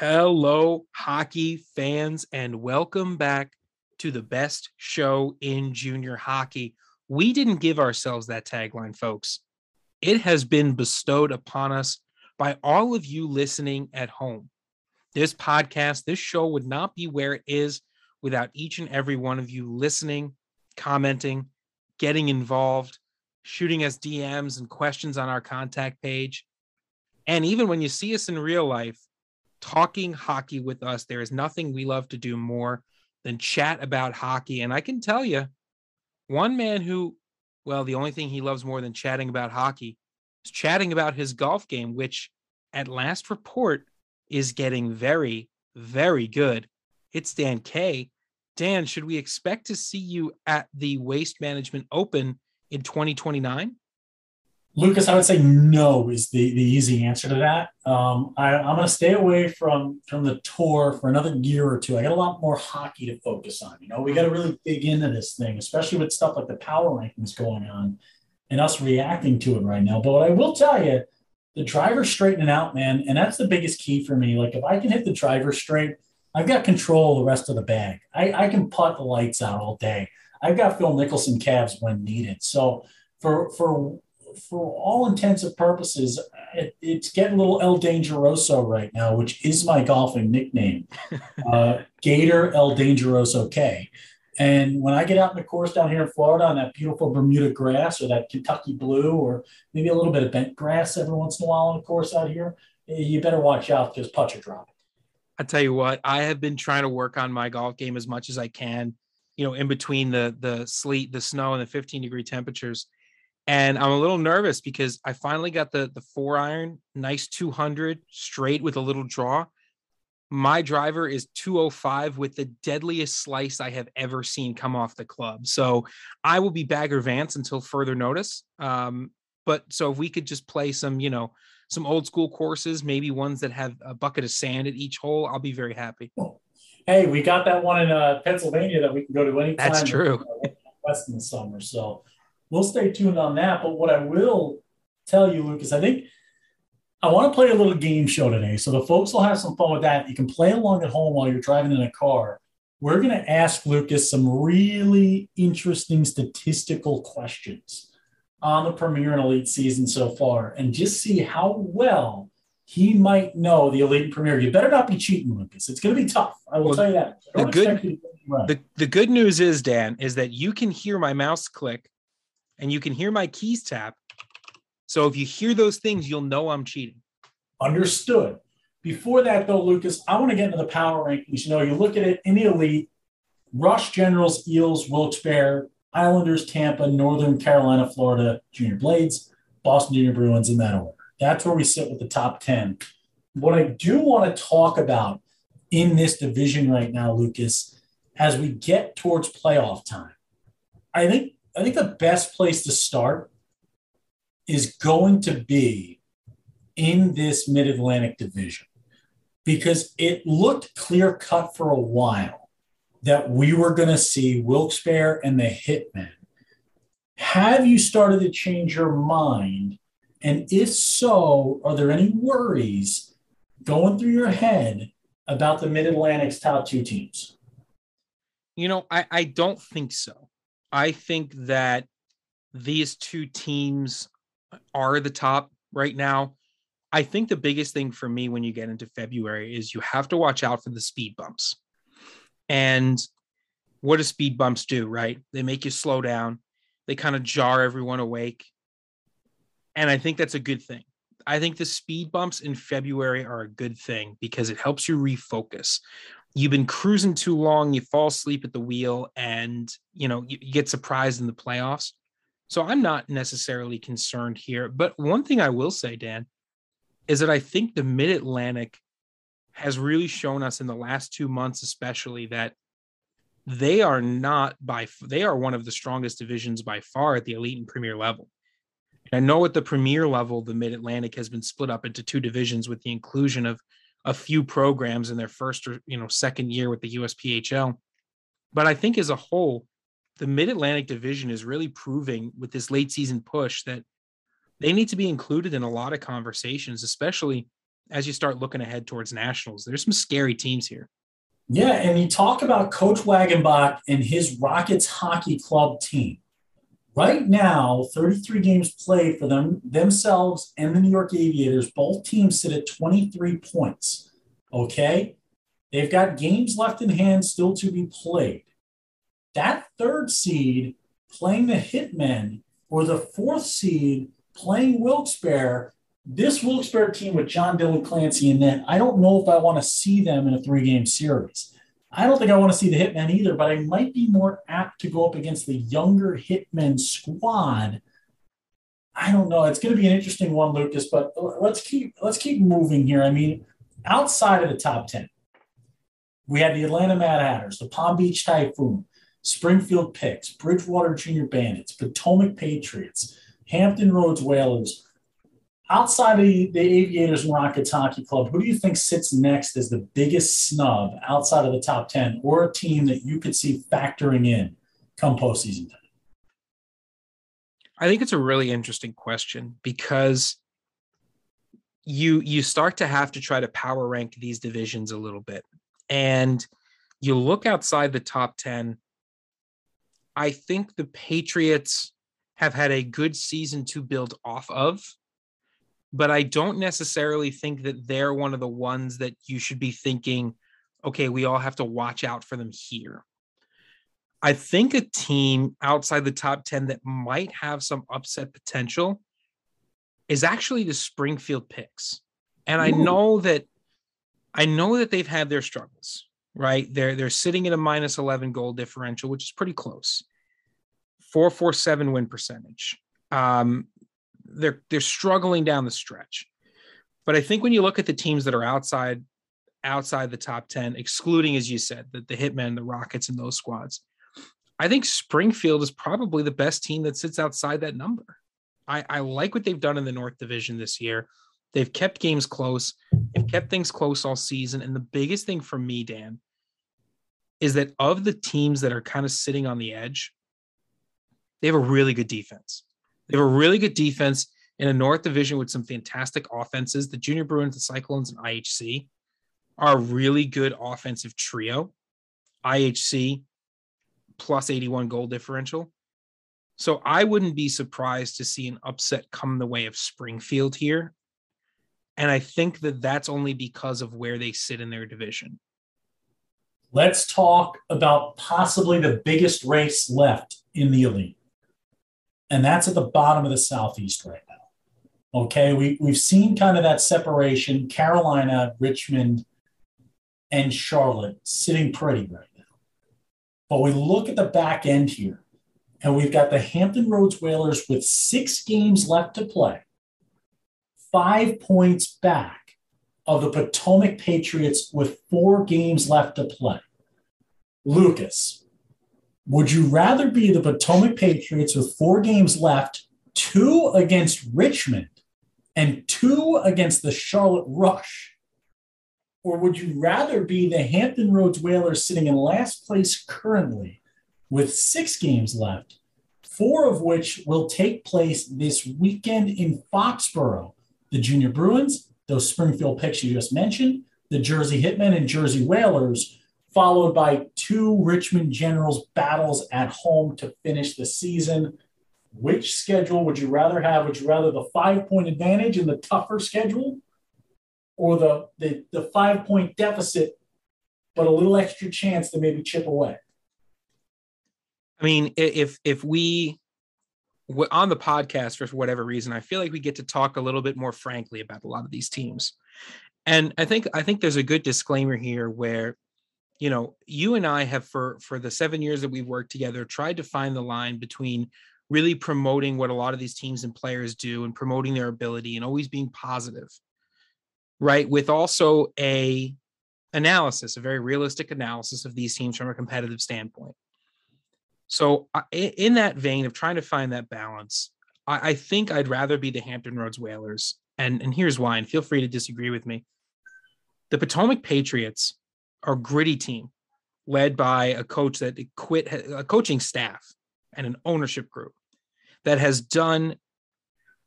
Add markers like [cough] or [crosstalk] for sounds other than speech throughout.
Hello, hockey fans, and welcome back to the best show in junior hockey. We didn't give ourselves that tagline, folks. It has been bestowed upon us by all of you listening at home. This podcast, this show would not be where it is without each and every one of you listening, commenting, getting involved, shooting us DMs and questions on our contact page. And even when you see us in real life, talking hockey with us. There is nothing we love to do more than chat about hockey. And I can tell you, one man who, well, the only thing he loves more than chatting about hockey is chatting about his golf game, which at last report is getting very, very good. It's Dan K. Dan, should we expect to see you at the Waste Management Open in 2029? Lucas, I would say no is the, the easy answer to that. Um, I, am going to stay away from from the tour for another year or two. I got a lot more hockey to focus on. You know, we got to really dig into this thing, especially with stuff like the power rankings going on and us reacting to it right now. But what I will tell you, the driver straightening out, man, and that's the biggest key for me. Like if I can hit the driver straight, I've got control of the rest of the bag. I, I can put the lights out all day. I've got Phil Mickelson calves when needed. So for for for all intents and purposes, it, it's getting a little El Dangeroso right now, which is my golfing nickname, [laughs] uh, Gator El Dangeroso K. And when I get out in the course down here in Florida on that beautiful Bermuda grass or that Kentucky blue or maybe a little bit of bent grass every once in a while on the course out here, you better watch out because putts are dropping. I tell you what, I have been trying to work on my golf game as much as I can, you know, in between the the sleet, the snow, and the 15 degree temperatures and I'm a little nervous because I finally got the the four iron, nice 200 straight with a little draw. My driver is 205 with the deadliest slice I have ever seen come off the club. So I will be Bagger Vance until further notice. Um, but so if we could just play some, you know, some old school courses, maybe ones that have a bucket of sand at each hole, I'll be very happy. Hey, we got that one in uh, Pennsylvania that we can go to anytime. That's true. [laughs] West in the summer, so we'll stay tuned on that. But what I will tell you, Lucas, I think I want to play a little game show today. So the folks will have some fun with that. You can play along at home while you're driving in a car. We're going to ask Lucas some really interesting statistical questions on the Premier and Elite season so far and just see how well he might know the Elite and Premier. You better not be cheating, Lucas. It's going to be tough. I will well, tell you that. The good, the, the good news is, Dan, is that you can hear my mouse click and you can hear my keys tap. So if you hear those things, you'll know I'm cheating. Understood. Before that, though, Lucas, I want to get into the power rankings. You know, you look at it in the elite, Rush Generals, Eels, Wilkes-Barre, Islanders, Tampa, Northern Carolina, Florida, Junior Blades, Boston Junior Bruins in that order. That's where we sit with the top 10. What I do want to talk about in this division right now, Lucas, as we get towards playoff time, I think I think the best place to start is going to be in this Mid Atlantic division because it looked clear cut for a while that we were going to see Wilkes-Barre and the Hitmen. Have you started to change your mind? And if so, are there any worries going through your head about the Mid Atlantic's top two teams? You know, I, I don't think so. I think that these two teams are the top right now. I think the biggest thing for me when you get into February is you have to watch out for the speed bumps. And what do speed bumps do, right? They make you slow down, they kind of jar everyone awake. And I think that's a good thing. I think the speed bumps in February are a good thing because it helps you refocus you've been cruising too long, you fall asleep at the wheel, and you know you, get surprised in the playoffs. So I'm not necessarily concerned here. But one thing I will say, Dan, is that I think the Mid Atlantic has really shown us in the last two months, especially that they are not by they are one of the strongest divisions by far at the elite and premier level. And I know at the premier level, the Mid Atlantic has been split up into two divisions with the inclusion of a few programs in their first or you know second year with the USPHL. But I think as a whole, the Mid Atlantic Division is really proving with this late season push that they need to be included in a lot of conversations, especially as you start looking ahead towards nationals. There's some scary teams here. Yeah, and you talk about Coach Wagenbach and his Rockets Hockey Club team. Right now, 33 games played for them themselves and the New York Aviators. Both teams sit at 23 points. Okay, they've got games left in hand still to be played. That third seed playing the Hitmen or the fourth seed playing Wilkes-Barre this Wilkes-Barre team with John Dylan Clancy in net, I don't know if I want to see them in a three game series. I don't think I want to see the Hitmen either, but I might be more apt to go up against the younger Hitmen squad. I don't know. It's going to be an interesting one, Lucas. But let's keep let's keep moving here. I mean, outside of the top ten, we had the Atlanta Mad Hatters, the Palm Beach Typhoon, Springfield Pics, Bridgewater Junior Bandits, Potomac Patriots, Hampton Roads Whalers, outside of the, the Aviators and Rockets Hockey Club, who do you think sits next as the biggest snub outside of the top 10 or a team that you could see factoring in come postseason time? I think it's a really interesting question because you you start to have to try to power rank these divisions a little bit. And you look outside the top 10, I think the Patriots have had a good season to build off of but I don't necessarily think that they're one of the ones that you should be thinking, okay, we all have to watch out for them here. I think a team outside the top 10 that might have some upset potential is actually the Springfield Pics. And I know that I know that they've had their struggles, right? They're they're sitting at a minus 11 goal differential, which is pretty close. 447 win percentage. Um, they're they're struggling down the stretch. But I think when you look at the teams that are outside outside the top 10, excluding, as you said, the, the Hitmen, the Rockets, and those squads, I think Springfield is probably the best team that sits outside that number. I, I like what they've done in the North Division this year. They've kept games close, they've kept things close all season. And the biggest thing for me, Dan, is that of the teams that are kind of sitting on the edge, they have a really good defense. They have a really good defense in a North Division with some fantastic offenses. The Junior Bruins, the Cyclones, and IHC are a really good offensive trio. IHC plus 81 goal differential. So I wouldn't be surprised to see an upset come the way of Springfield here. And I think that that's only because of where they sit in their division. Let's talk about possibly the biggest race left in the elite and that's at the bottom of the Southeast right now. Okay, we, we've seen kind of that separation Carolina, Richmond, and Charlotte sitting pretty right now. But we look at the back end here, and we've got the Hampton Roads Whalers with six games left to play, five points back of the Potomac Patriots with four games left to play. Lucas, would you rather be the Potomac Patriots with four games left, two against Richmond and two against the Charlotte Rush? Or would you rather be the Hampton Roads Whalers sitting in last place currently with six games left, four of which will take place this weekend in Foxborough? The Junior Bruins, those Springfield Pics you just mentioned, the Jersey Hitmen and Jersey Whalers followed by two Richmond Generals battles at home to finish the season. Which schedule would you rather have? Would you rather the five point advantage in the tougher schedule or the, the, the five point deficit, but a little extra chance to maybe chip away? I mean, if if we on the podcast for whatever reason, I feel like we get to talk a little bit more frankly about a lot of these teams. And I think I think there's a good disclaimer here where you know you and i have for for the seven years that we've worked together tried to find the line between really promoting what a lot of these teams and players do and promoting their ability and always being positive right? With also a analysis a very realistic analysis of these teams from a competitive standpoint. So in that vein of trying to find that balance i, I think i'd rather be the hampton roads whalers and and here's why and feel free to disagree with me. The potomac patriots our gritty team led by a coach that quit a coaching staff and an ownership group that has done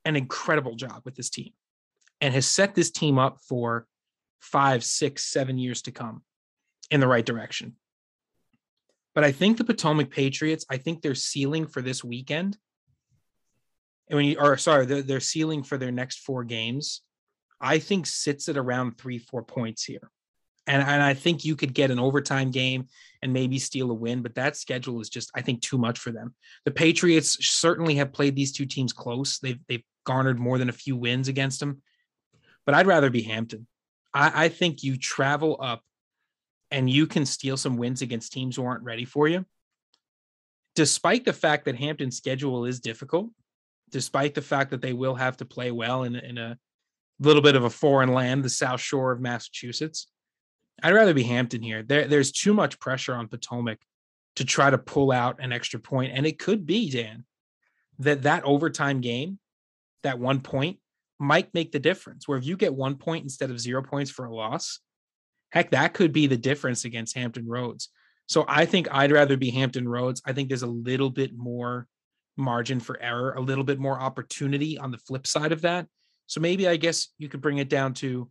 an incredible job with this team. and has set this team up for five, six, seven years to come in the right direction. But I think the Potomac Patriots, I think their ceiling for this weekend, and when you or sorry, their, their ceiling for their next four games, I think sits at around three, four points here. And, and I think you could get an overtime game and maybe steal a win, but that schedule is just, I think, too much for them. The Patriots certainly have played these two teams close. They've they've garnered more than a few wins against them. But I'd rather be Hampton. I, I think you travel up and you can steal some wins against teams who aren't ready for you. Despite the fact that Hampton's schedule is difficult, despite the fact that they will have to play well in, in a little bit of a foreign land, the South Shore of Massachusetts, I'd rather be Hampton here. There, there's too much pressure on Potomac to try to pull out an extra point, and it could be Dan that that overtime game, that one point, might make the difference. Where if you get one point instead of zero points for a loss, heck, that could be the difference against Hampton Roads. So I think I'd rather be Hampton Roads. I think there's a little bit more margin for error, a little bit more opportunity on the flip side of that. So maybe I guess you could bring it down to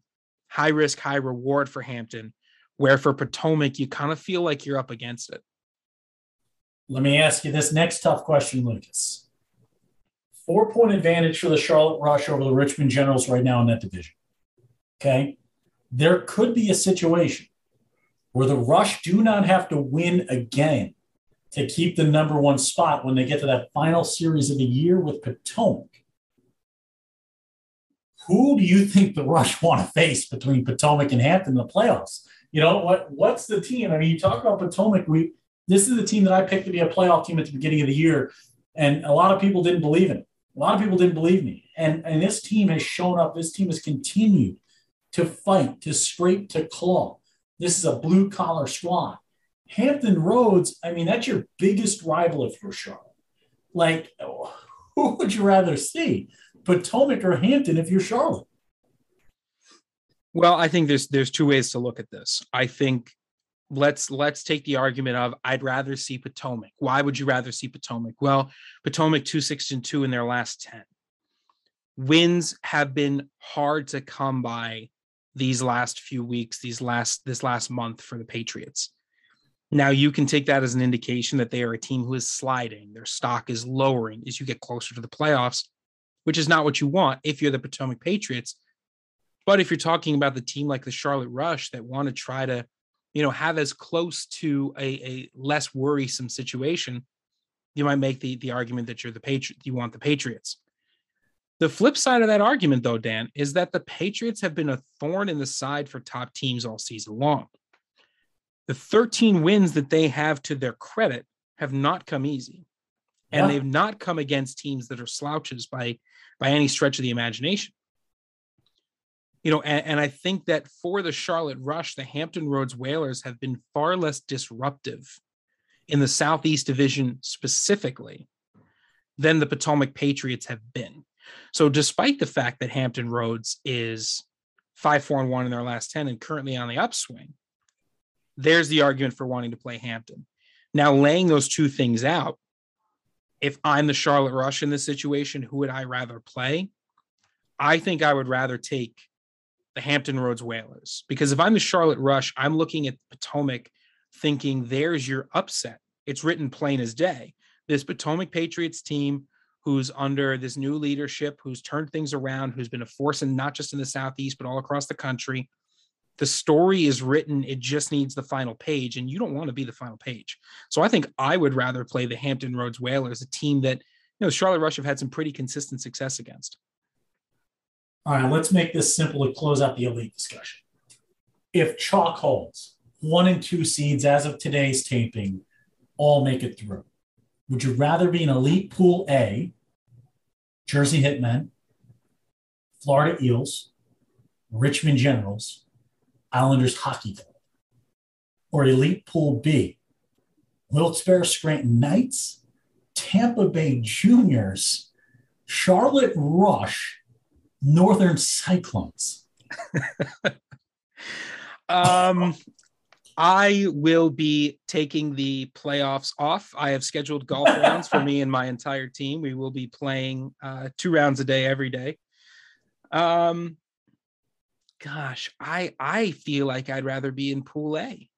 high risk, high reward for Hampton, where for Potomac, you kind of feel like you're up against it. Let me ask you this next tough question, Lucas. Four point advantage for the Charlotte Rush over the Richmond Generals right now in that division. Okay there could be a situation where the Rush do not have to win again to keep the number one spot when they get to that final series of the year with Potomac. Who do you think the Rush [laughs] want to face between Potomac and Hampton in the playoffs? You know what? What's the team? I mean, you talk about Potomac. We this is the team that I picked to be a playoff team at the beginning of the year, and a lot of people didn't believe in it. A lot of people didn't believe me, and and this team has shown up. This team has continued to fight, to scrape, to claw. This is a blue collar squad. Hampton Roads, I mean, that's your biggest rival if you're Charlotte. Like, [laughs] who would you rather see, Potomac or Hampton if you're Charlotte? Well, I think there's there's two ways to look at this. I think let's let's take the argument of I'd rather see Potomac. Why would you rather see Potomac? Well, Potomac two six and two in their last ten. Wins have been hard to come by these last few weeks, these last this last month for the Patriots. Now you can take that as an indication that they are a team who is sliding, their stock is lowering as you get closer to the playoffs, which is not what you want if you're the Potomac Patriots. But if you're talking about the team like the Charlotte Rush that want to try to, you know, have as close to a, a less worrisome situation, you might make the the argument that you're the Patriot, you want the Patriots. The flip side of that argument, though, Dan, is that the Patriots have been a thorn in the side for top teams all season long. The 13 wins that they have to their credit have not come easy. And yeah. they've not come against teams that are slouches by by any stretch of the imagination. You know, and, and I think that for the Charlotte Rush, the Hampton Roads Whalers have been far less disruptive in the Southeast Division specifically than the Potomac Patriots have been. So, despite the fact that Hampton Roads is five, four, and one in their last 10 and currently on the upswing, there's the argument for wanting to play Hampton. Now, laying those two things out, if I'm the Charlotte Rush in this situation, who would I rather play? I think I would rather take the Hampton Roads Whalers because if I'm the Charlotte Rush, I'm looking at Potomac thinking there's your upset. It's written plain as day. This Potomac Patriots team who's under this new leadership, who's turned things around, who's been a force in not just in the Southeast, but all across the country. The story is written, it just needs the final page, and you don't want to be the final page. So I think I would rather play the Hampton Roads Whalers, a team that, you know, Charlotte Rush have had some pretty consistent success against. All right, let's make this simple to close out the elite discussion. If chalk holds, one and two seeds as of today's taping all make it through would you rather be an elite pool A, Jersey Hitmen, Florida Eels, Richmond Generals, Islanders Hockey Club, or elite pool B, Wilkes-Barre Scranton Knights, Tampa Bay Juniors, Charlotte Rush, Northern Cyclones? [laughs] um, I will be taking the playoffs off. I have scheduled golf [laughs] rounds for me and my entire team. We will be playing uh, two rounds a day every day. Um, gosh, I I feel like I'd rather be in Pool A.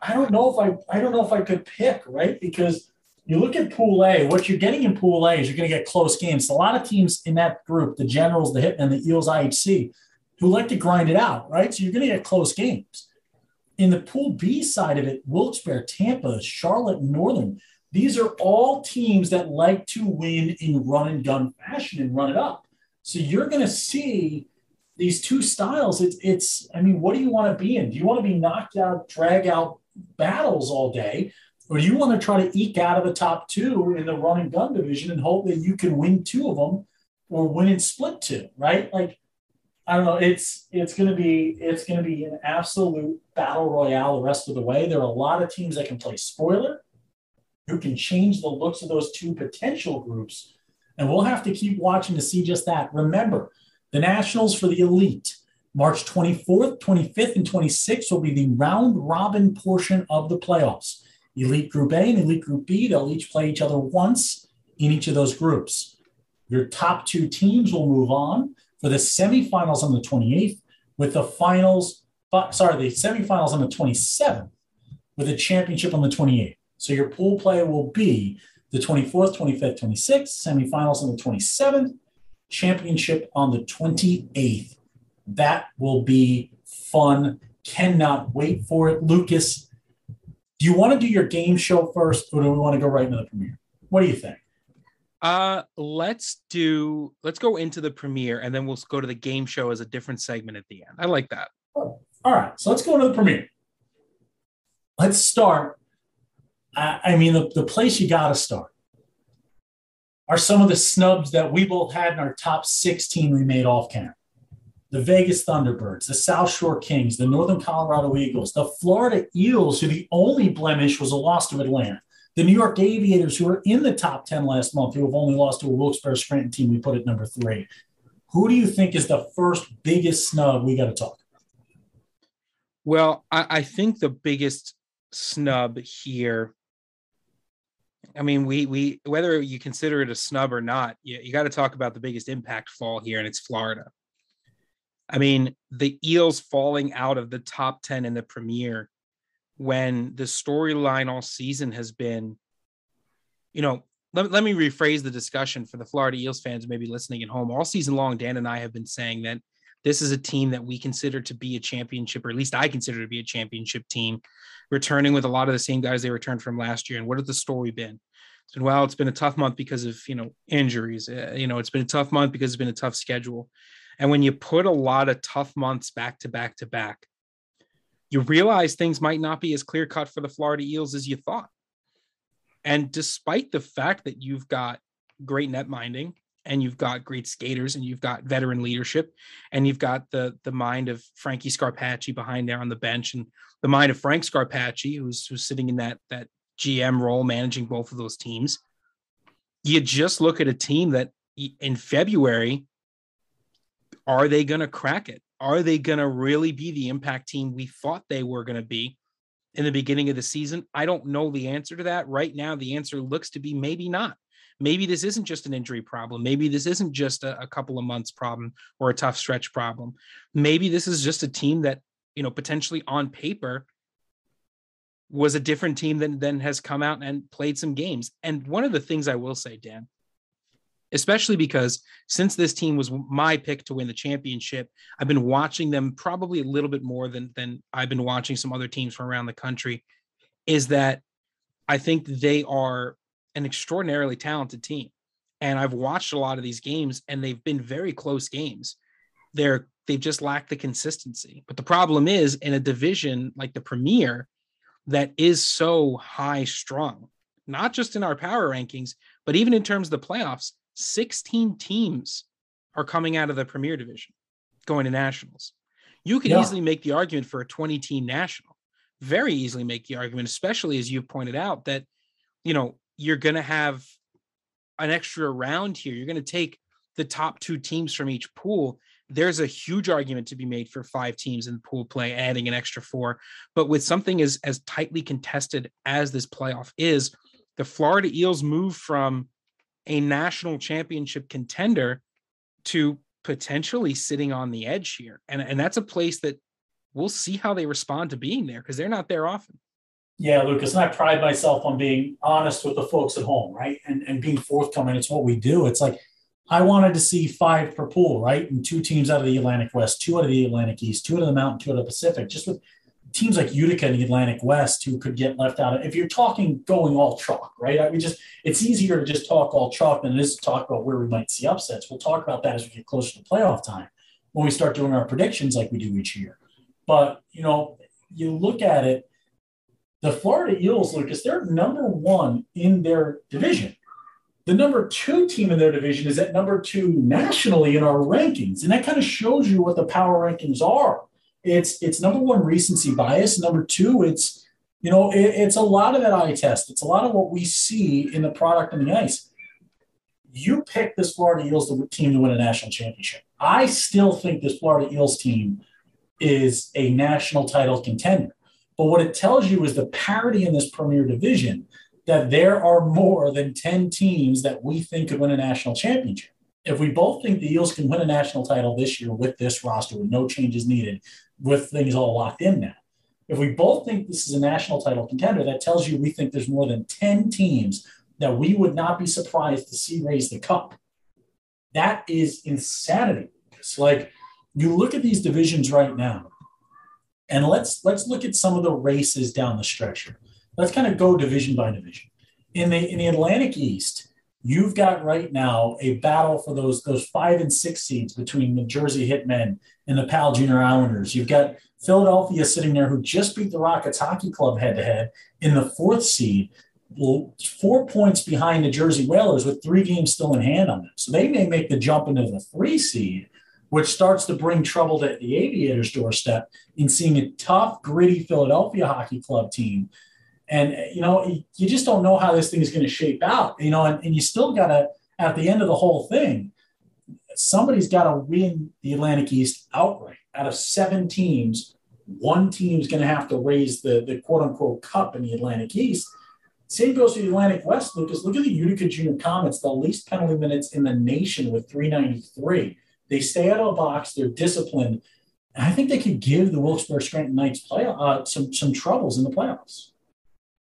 I don't know if I I don't know if I could pick right because you look at Pool A. What you're getting in Pool A is you're going to get close games. A lot of teams in that group, the Generals, the Hitmen, the Eels, IHC, who like to grind it out, right? So you're going to get close games. In the Pool B side of it, Wilkes-Barre, Tampa, Charlotte, Northern, these are all teams that like to win in run and gun fashion and run it up. So you're going to see these two styles. It's, it's, I mean, what do you want to be in? Do you want to be knocked out, drag out battles all day? Or do you want to try to eke out of the top two in the run and gun division and hope that you can win two of them or win and split two, right? Like, I don't know. It's it's going to be it's going to be an absolute battle royale the rest of the way. There are a lot of teams that can play spoiler, who can change the looks of those two potential groups, and we'll have to keep watching to see just that. Remember, the nationals for the elite, March 24th, 25th, and 26th will be the round robin portion of the playoffs. Elite Group A and Elite Group B, they'll each play each other once in each of those groups. Your top two teams will move on for the semifinals on the 28th, with the finals, sorry, the semifinals on the 27th, with a championship on the 28th. So your pool play will be the 24th, 25th, 26th, semifinals on the 27th, championship on the 28th. That will be fun. Cannot wait for it. Lucas, do you want to do your game show first, or do we want to go right into the Premier? What do you think? Uh, let's do. Let's go into the Premier, and then we'll go to the game show as a different segment at the end. I like that. all right, so let's go into the Premier. Let's start. I, I mean, the, the place you got to start are some of the snubs that we both had in our top 16 we made off camera the Vegas Thunderbirds, the South Shore Kings, the Northern Colorado Eagles, the Florida Eels, who the only blemish was a loss to Atlanta, the New York Aviators, who were in the top 10 last month, who have only lost to a Wilkes-Barre Scranton team we put at number three. Who do you think is the first biggest snub we got to talk about? Well, I, I think the biggest snub here I mean, we we whether you consider it a snub or not, you, you got to talk about the biggest impact fall here, and it's Florida. I mean, the Eels falling out of the top 10 in the Premier when the storyline all season has been, you know, let, let me rephrase the discussion for the Florida Eels fans maybe listening at home. All season long, Dan and I have been saying that this is a team that we consider to be a championship, or at least I consider to be a championship team, returning with a lot of the same guys they returned from last year. And what has the story been? It's been well, it's been a tough month because of you know injuries. Uh, you know, it's been a tough month because it's been a tough schedule. And when you put a lot of tough months back to back to back, you realize things might not be as clear cut for the Florida Eels as you thought. And despite the fact that you've got great net minding and you've got great skaters and you've got veteran leadership and you've got the the mind of Frankie Scarpacci behind there on the bench and the mind of Frank Scarpacci who's who's sitting in that that GM role managing both of those teams. You just look at a team that in February are they going to crack it? Are they going to really be the impact team we thought they were going to be in the beginning of the season? I don't know the answer to that. Right now, the answer looks to be maybe not. Maybe this isn't just an injury problem. Maybe this isn't just a, a couple of months problem or a tough stretch problem. Maybe this is just a team that, you know, potentially on paper was a different team than, than has come out and played some games. And one of the things I will say, Dan, especially because since this team was my pick to win the championship, I've been watching them probably a little bit more than than I've been watching some other teams from around the country. Is that I think they are an extraordinarily talented team, and I've watched a lot of these games, and they've been very close games. They're they've just lacked the consistency. But the problem is in a division like the Premier that is so high strung, not just in our power rankings, but even in terms of the playoffs 16 teams are coming out of the Premier Division going to nationals. You can yeah. easily make the argument for a 20 team national. Very easily make the argument, especially as you've pointed out, that you know you're going to have an extra round here. You're going to take the top two teams from each pool. There's a huge argument to be made for five teams in pool play, adding an extra four. But with something as as tightly contested as this playoff is, the Florida Eels move from a national championship contender to potentially sitting on the edge here. And, and that's a place that we'll see how they respond to being there because they're not there often. Yeah, Lucas, and I pride myself on being honest with the folks at home, right? And and being forthcoming. It's what we do. It's like I wanted to see five per pool, right? And two teams out of the Atlantic West, two out of the Atlantic East, two out of the Mountain, two out of the Pacific. Just with teams like Utica and the Atlantic West who could get left out. If you're talking going all chalk, right? I mean, just it's easier to just talk all chalk than it is to talk about where we might see upsets. We'll talk about that as we get closer to playoff time when we start doing our predictions like we do each year. But you know, you look at it, the Florida Eels, Lucas, they're number one in their division. The number two team in their division is at number two nationally in our rankings. And that kind of shows you what the power rankings are it's it's number one recency bias. Number two, it's you know it, it's a lot of that eye test. It's a lot of what we see in the product on the ice. You pick this Florida Eels team to win a national championship. I still think this Florida Eels team is a national title contender. But what it tells you is the parity in this premier division that there are more than 10 teams that we think could win a national championship. If we both think the Eels can win a national title this year with this roster with no changes needed, with things all locked in now. If we both think this is a national title contender, that tells you we think there's more than 10 teams that we would not be surprised to see raise the cup. That is insanity. It's like you look at these divisions right now, and let's let's look at some of the races down the stretch here. Let's kind of go division by division. In the in the Atlantic East, you've got right now a battle for those those five and six seeds between the Jersey Hitmen and the Pal Junior Islanders. You've got Philadelphia sitting there who just beat the Rockets Hockey Club head to head in the fourth seed, four points behind the Jersey Whalers with three games still in hand on them. So they may make the jump into the three seed, which starts to bring trouble to the Aviators' doorstep in seeing a tough, gritty Philadelphia Hockey Club team and, you know, you just don't know how this thing is going to shape out, you know, and, and you still got to, at the end of the whole thing, somebody's got to win the Atlantic East outright. Out of seven teams, one team's going to have to raise the, the quote unquote cup in the Atlantic East. Same goes to the Atlantic West, Lucas. Look at the Utica Junior Comets, the least penalty minutes in the nation with 393. They stay out of the box, they're disciplined. And I think they could give the Wilkes-Barre Scranton Knights play, uh, some, some troubles in the playoffs.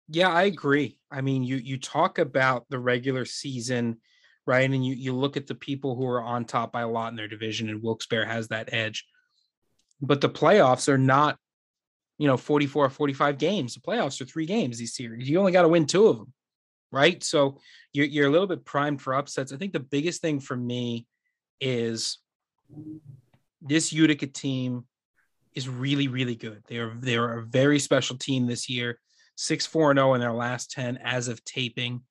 Yeah, I agree. I mean, you you talk about the regular season, right? And you you look at the people who are on top by a lot in their division, and Wilkes-Barre has that edge. But the playoffs are not, you know, 44 or 45 games. The playoffs are three games these series. You only got to win two of them, right? So you're you're a little bit primed for upsets. I think the biggest thing for me is this Utica team is really, really good. They are they are a very special team this year six four and zero oh in their last ten as of taping.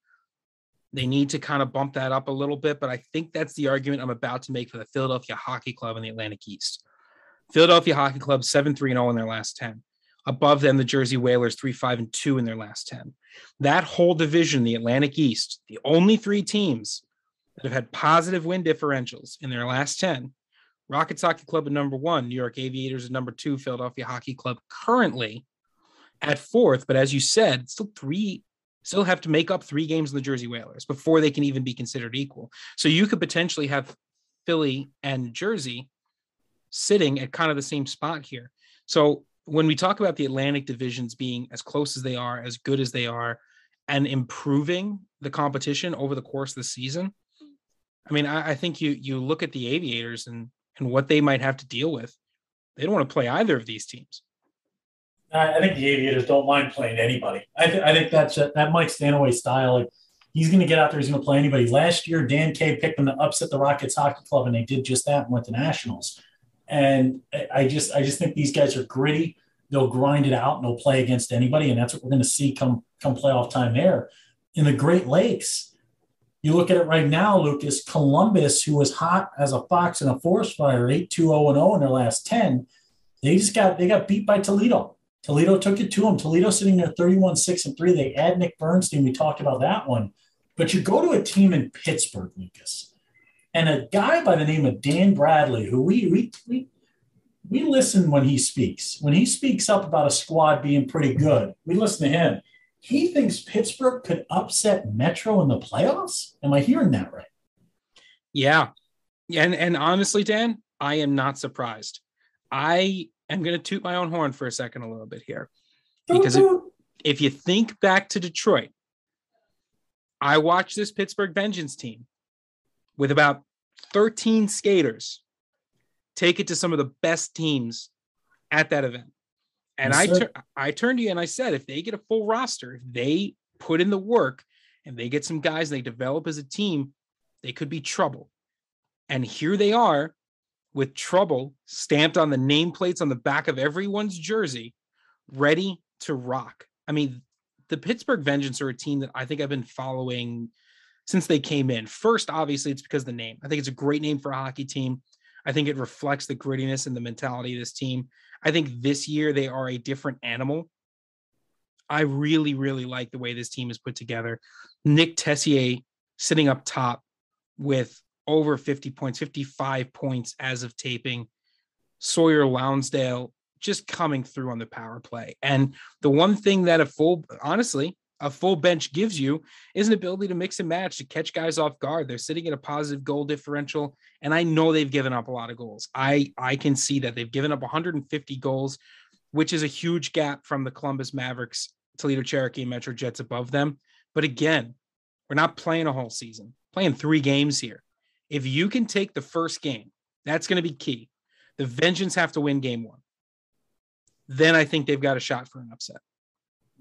They need to kind of bump that up a little bit, but I think that's the argument I'm about to make for the Philadelphia Hockey Club in the Atlantic East. Philadelphia Hockey Club seven three and zero oh in their last ten. Above them, the Jersey Whalers three five and two in their last ten. That whole division, the Atlantic East, the only three teams that have had positive win differentials in their last ten. Rockets Hockey Club at number one, New York Aviators at number two, Philadelphia Hockey Club currently at fourth. But as you said, still three, still have to make up three games in the Jersey Whalers before they can even be considered equal. So you could potentially have Philly and Jersey sitting at kind of the same spot here. So when we talk about the Atlantic divisions being as close as they are, as good as they are, and improving the competition over the course of the season, I mean, I, I think you you look at the Aviators and and what they might have to deal with. They don't want to play either of these teams. I think the Aviators don't mind playing anybody. I, th- I think that's a, that Mike Stanaway style. Like he's going to get out there. He's going to play anybody. Last year, Dan K picked them to upset the Rockets Hockey Club, and they did just that and went to nationals. And I just I just think these guys are gritty. They'll grind it out and they'll play against anybody, and that's what we're going to see come come playoff time there. In the Great Lakes, you look at it right now, Lucas. Columbus, who was hot as a fox in a forest fire, 8 2 0 0 in their last 10, they just got they got beat by Toledo. Toledo took it to them. Toledo sitting there 31 6 and 3. They add Nick Bernstein. We talked about that one. But you go to a team in Pittsburgh, Lucas, and a guy by the name of Dan Bradley, who we, we, we, we listen when he speaks. When he speaks up about a squad being pretty good, we listen to him. He thinks Pittsburgh could upset Metro in the playoffs. Am I hearing that right? Yeah. And and honestly, Dan, I am not surprised. I am going to toot my own horn for a second, a little bit here, because if, if you think back to Detroit, I watched this Pittsburgh Vengeance team with about 13 skaters take it to some of the best teams at that event. And yes, I tur- I turned to you and I said, if they get a full roster, if they put in the work and they get some guys and they develop as a team, they could be trouble. And here they are with trouble stamped on the nameplates on the back of everyone's jersey, ready to rock. I mean, the Pittsburgh Vengeance are a team that I think I've been following since they came in. First, obviously, it's because the name. I think it's a great name for a hockey team. I think it reflects the grittiness and the mentality of this team. I think this year they are a different animal. I really, really like the way this team is put together. Nick Tessier sitting up top with over 50 points, 55 points as of taping. Sawyer Lonsdale just coming through on the power play. And the one thing that a full, honestly, a full bench gives you is an ability to mix and match to catch guys off guard. They're sitting at a positive goal differential, and I know they've given up a lot of goals. I I can see that they've given up 150 goals, which is a huge gap from the Columbus Mavericks, Toledo Cherokee, Metro Jets above them. But again, we're not playing a whole season, playing three games here. If you can take the first game, that's going to be key. The Vengeance have to win game one. Then I think they've got a shot for an upset.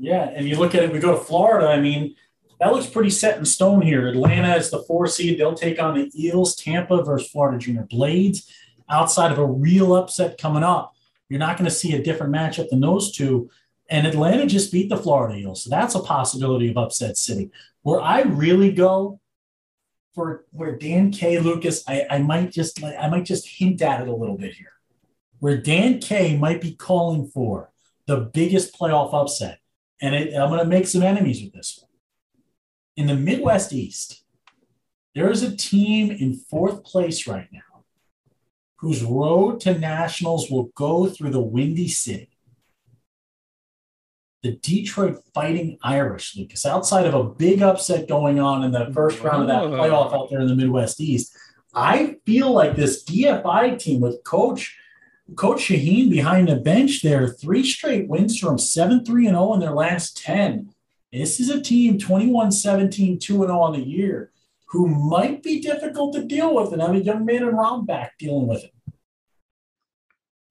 Yeah, and you look at it, we go to Florida. I mean, that looks pretty set in stone here. Atlanta is the four seed. They'll take on the Eels, Tampa versus Florida Junior Blades. Outside of a real upset coming up, you're not going to see a different matchup than those two. And Atlanta just beat the Florida Eels. So that's a possibility of upset city. Where I really go for where Dan K. Lucas, I, I might just I might just hint at it a little bit here. Where Dan K might be calling for the biggest playoff upset and it, I'm going to make some enemies with this one. In the Midwest East, there is a team in fourth place right now whose road to nationals will go through the Windy City. The Detroit Fighting Irish, Lucas, outside of a big upset going on in the first round of that oh. playoff out there in the Midwest East, I feel like this DFI team with Coach Coach Shaheen behind the bench there, three straight wins from 7 3 and 0 in their last 10. This is a team 21 17 2 0 on the year who might be difficult to deal with and have a young man in back dealing with it.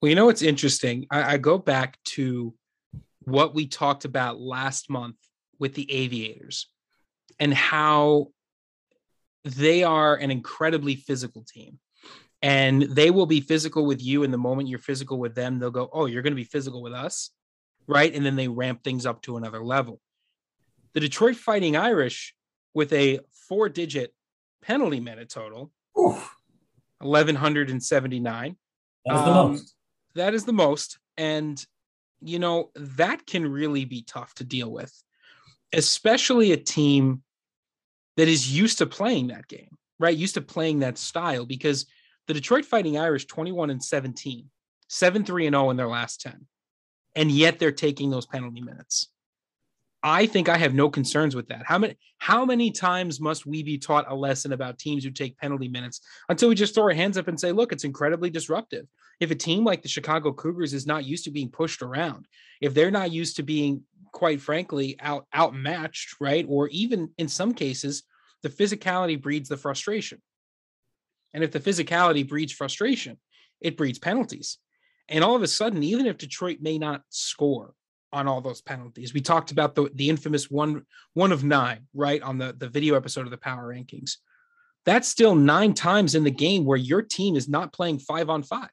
Well, you know what's interesting? I, I go back to what we talked about last month with the Aviators and how they are an incredibly physical team and they will be physical with you and the moment you're physical with them they'll go oh you're going to be physical with us right? And then they ramp things up to another level. The detroit fighting irish with a four digit penalty minute total Oof. 1179 that is the um, most. that is the most and you know that can really be tough to deal with especially a team that is used to playing that game right? Used to playing that style because the Detroit Fighting Irish 21 and 17, 7 3 and 0 in their last 10. And yet they're taking those penalty minutes. I think I have no concerns with that. How many how many times must we be taught a lesson about teams who take penalty minutes until we just throw our hands up and say, look, it's incredibly disruptive. If a team like the Chicago Cougars is not used to being pushed around, if they're not used to being quite frankly out outmatched, right? Or even in some cases, the physicality breeds the frustration. And if the physicality breeds frustration, it breeds penalties. And all of a sudden, even if Detroit may not score on all those penalties, we talked about the, the infamous one one of nine, right? On the, the video episode of the power rankings. That's still nine times in the game where your team is not playing five on five,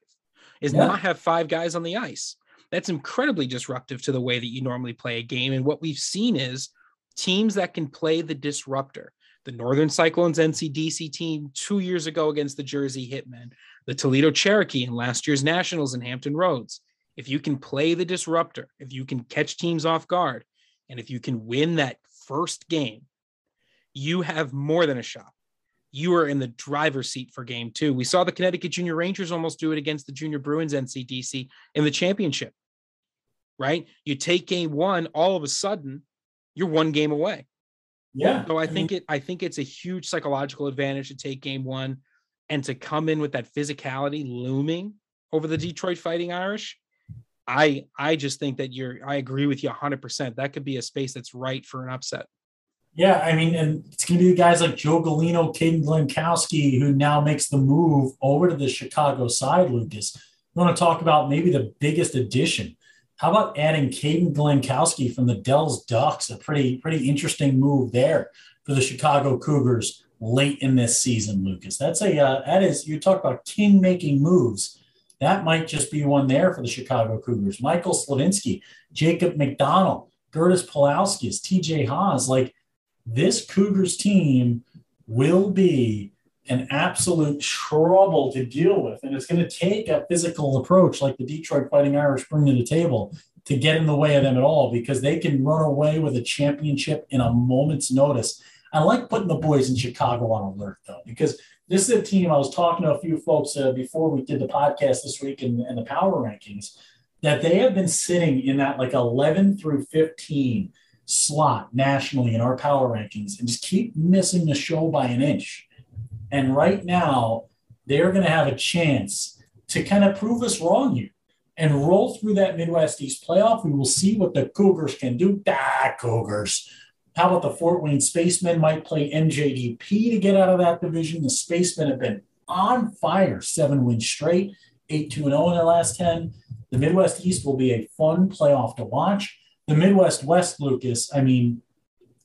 is yeah. not have five guys on the ice. That's incredibly disruptive to the way that you normally play a game. And what we've seen is teams that can play the disruptor, the Northern Cyclones NCDC team two years ago against the Jersey Hitmen, the Toledo Cherokee in last year's Nationals in Hampton Roads. If you can play the disruptor, if you can catch teams off guard, and if you can win that first game, you have more than a shot. You are in the driver's seat for game two. We saw the Connecticut Junior Rangers almost do it against the Junior Bruins NCDC in the championship, right? You take game one, all of a sudden, you're one game away. Yeah. So I, think it I think it's a huge psychological advantage to take game one. and to come in with that physicality looming over the Detroit Fighting Irish, I I just think that you're I agree with you 100%. That could be a space that's right for an upset. Yeah, I mean, and it's going to be the guys like Joe Galino, Caden Glenkowski, who now makes the move over to the Chicago side, Lucas. We want to talk about maybe the biggest addition. How about adding Caden Glenkowski from the Dells Ducks? A pretty, pretty interesting move there for the Chicago Cougars late in this season, Lucas. That's a, uh, that is, you talk about king making moves. That might just be one there for the Chicago Cougars. Michael Slavinsky, Jacob McDonald, Gertis Pawlowskis, TJ Haws. Like, this Cougars team will be an absolute trouble to deal with. And it's going to take a physical approach like the Detroit Fighting Irish bring to the table to get in the way of them at all because they can run away with a championship in a moment's notice. I like putting the boys in Chicago on alert, though, because this is a team I was talking to a few folks uh, before we did the podcast this week and, and the power rankings that they have been sitting in that like 11 through 15 slot nationally in our power rankings and just keep missing the show by an inch. And right now, they're going to have a chance to kind of prove us wrong here and roll through that Midwest East playoff. We will see what the Cougars can do. Ah, Cougars. How about the Fort Wayne Spacemen might play NJDP to get out of that division? The Spacemen have been on fire, seven wins straight, 8 2 0 in their last 10. The Midwest East will be a fun playoff to watch the Midwest West, Lucas, I mean,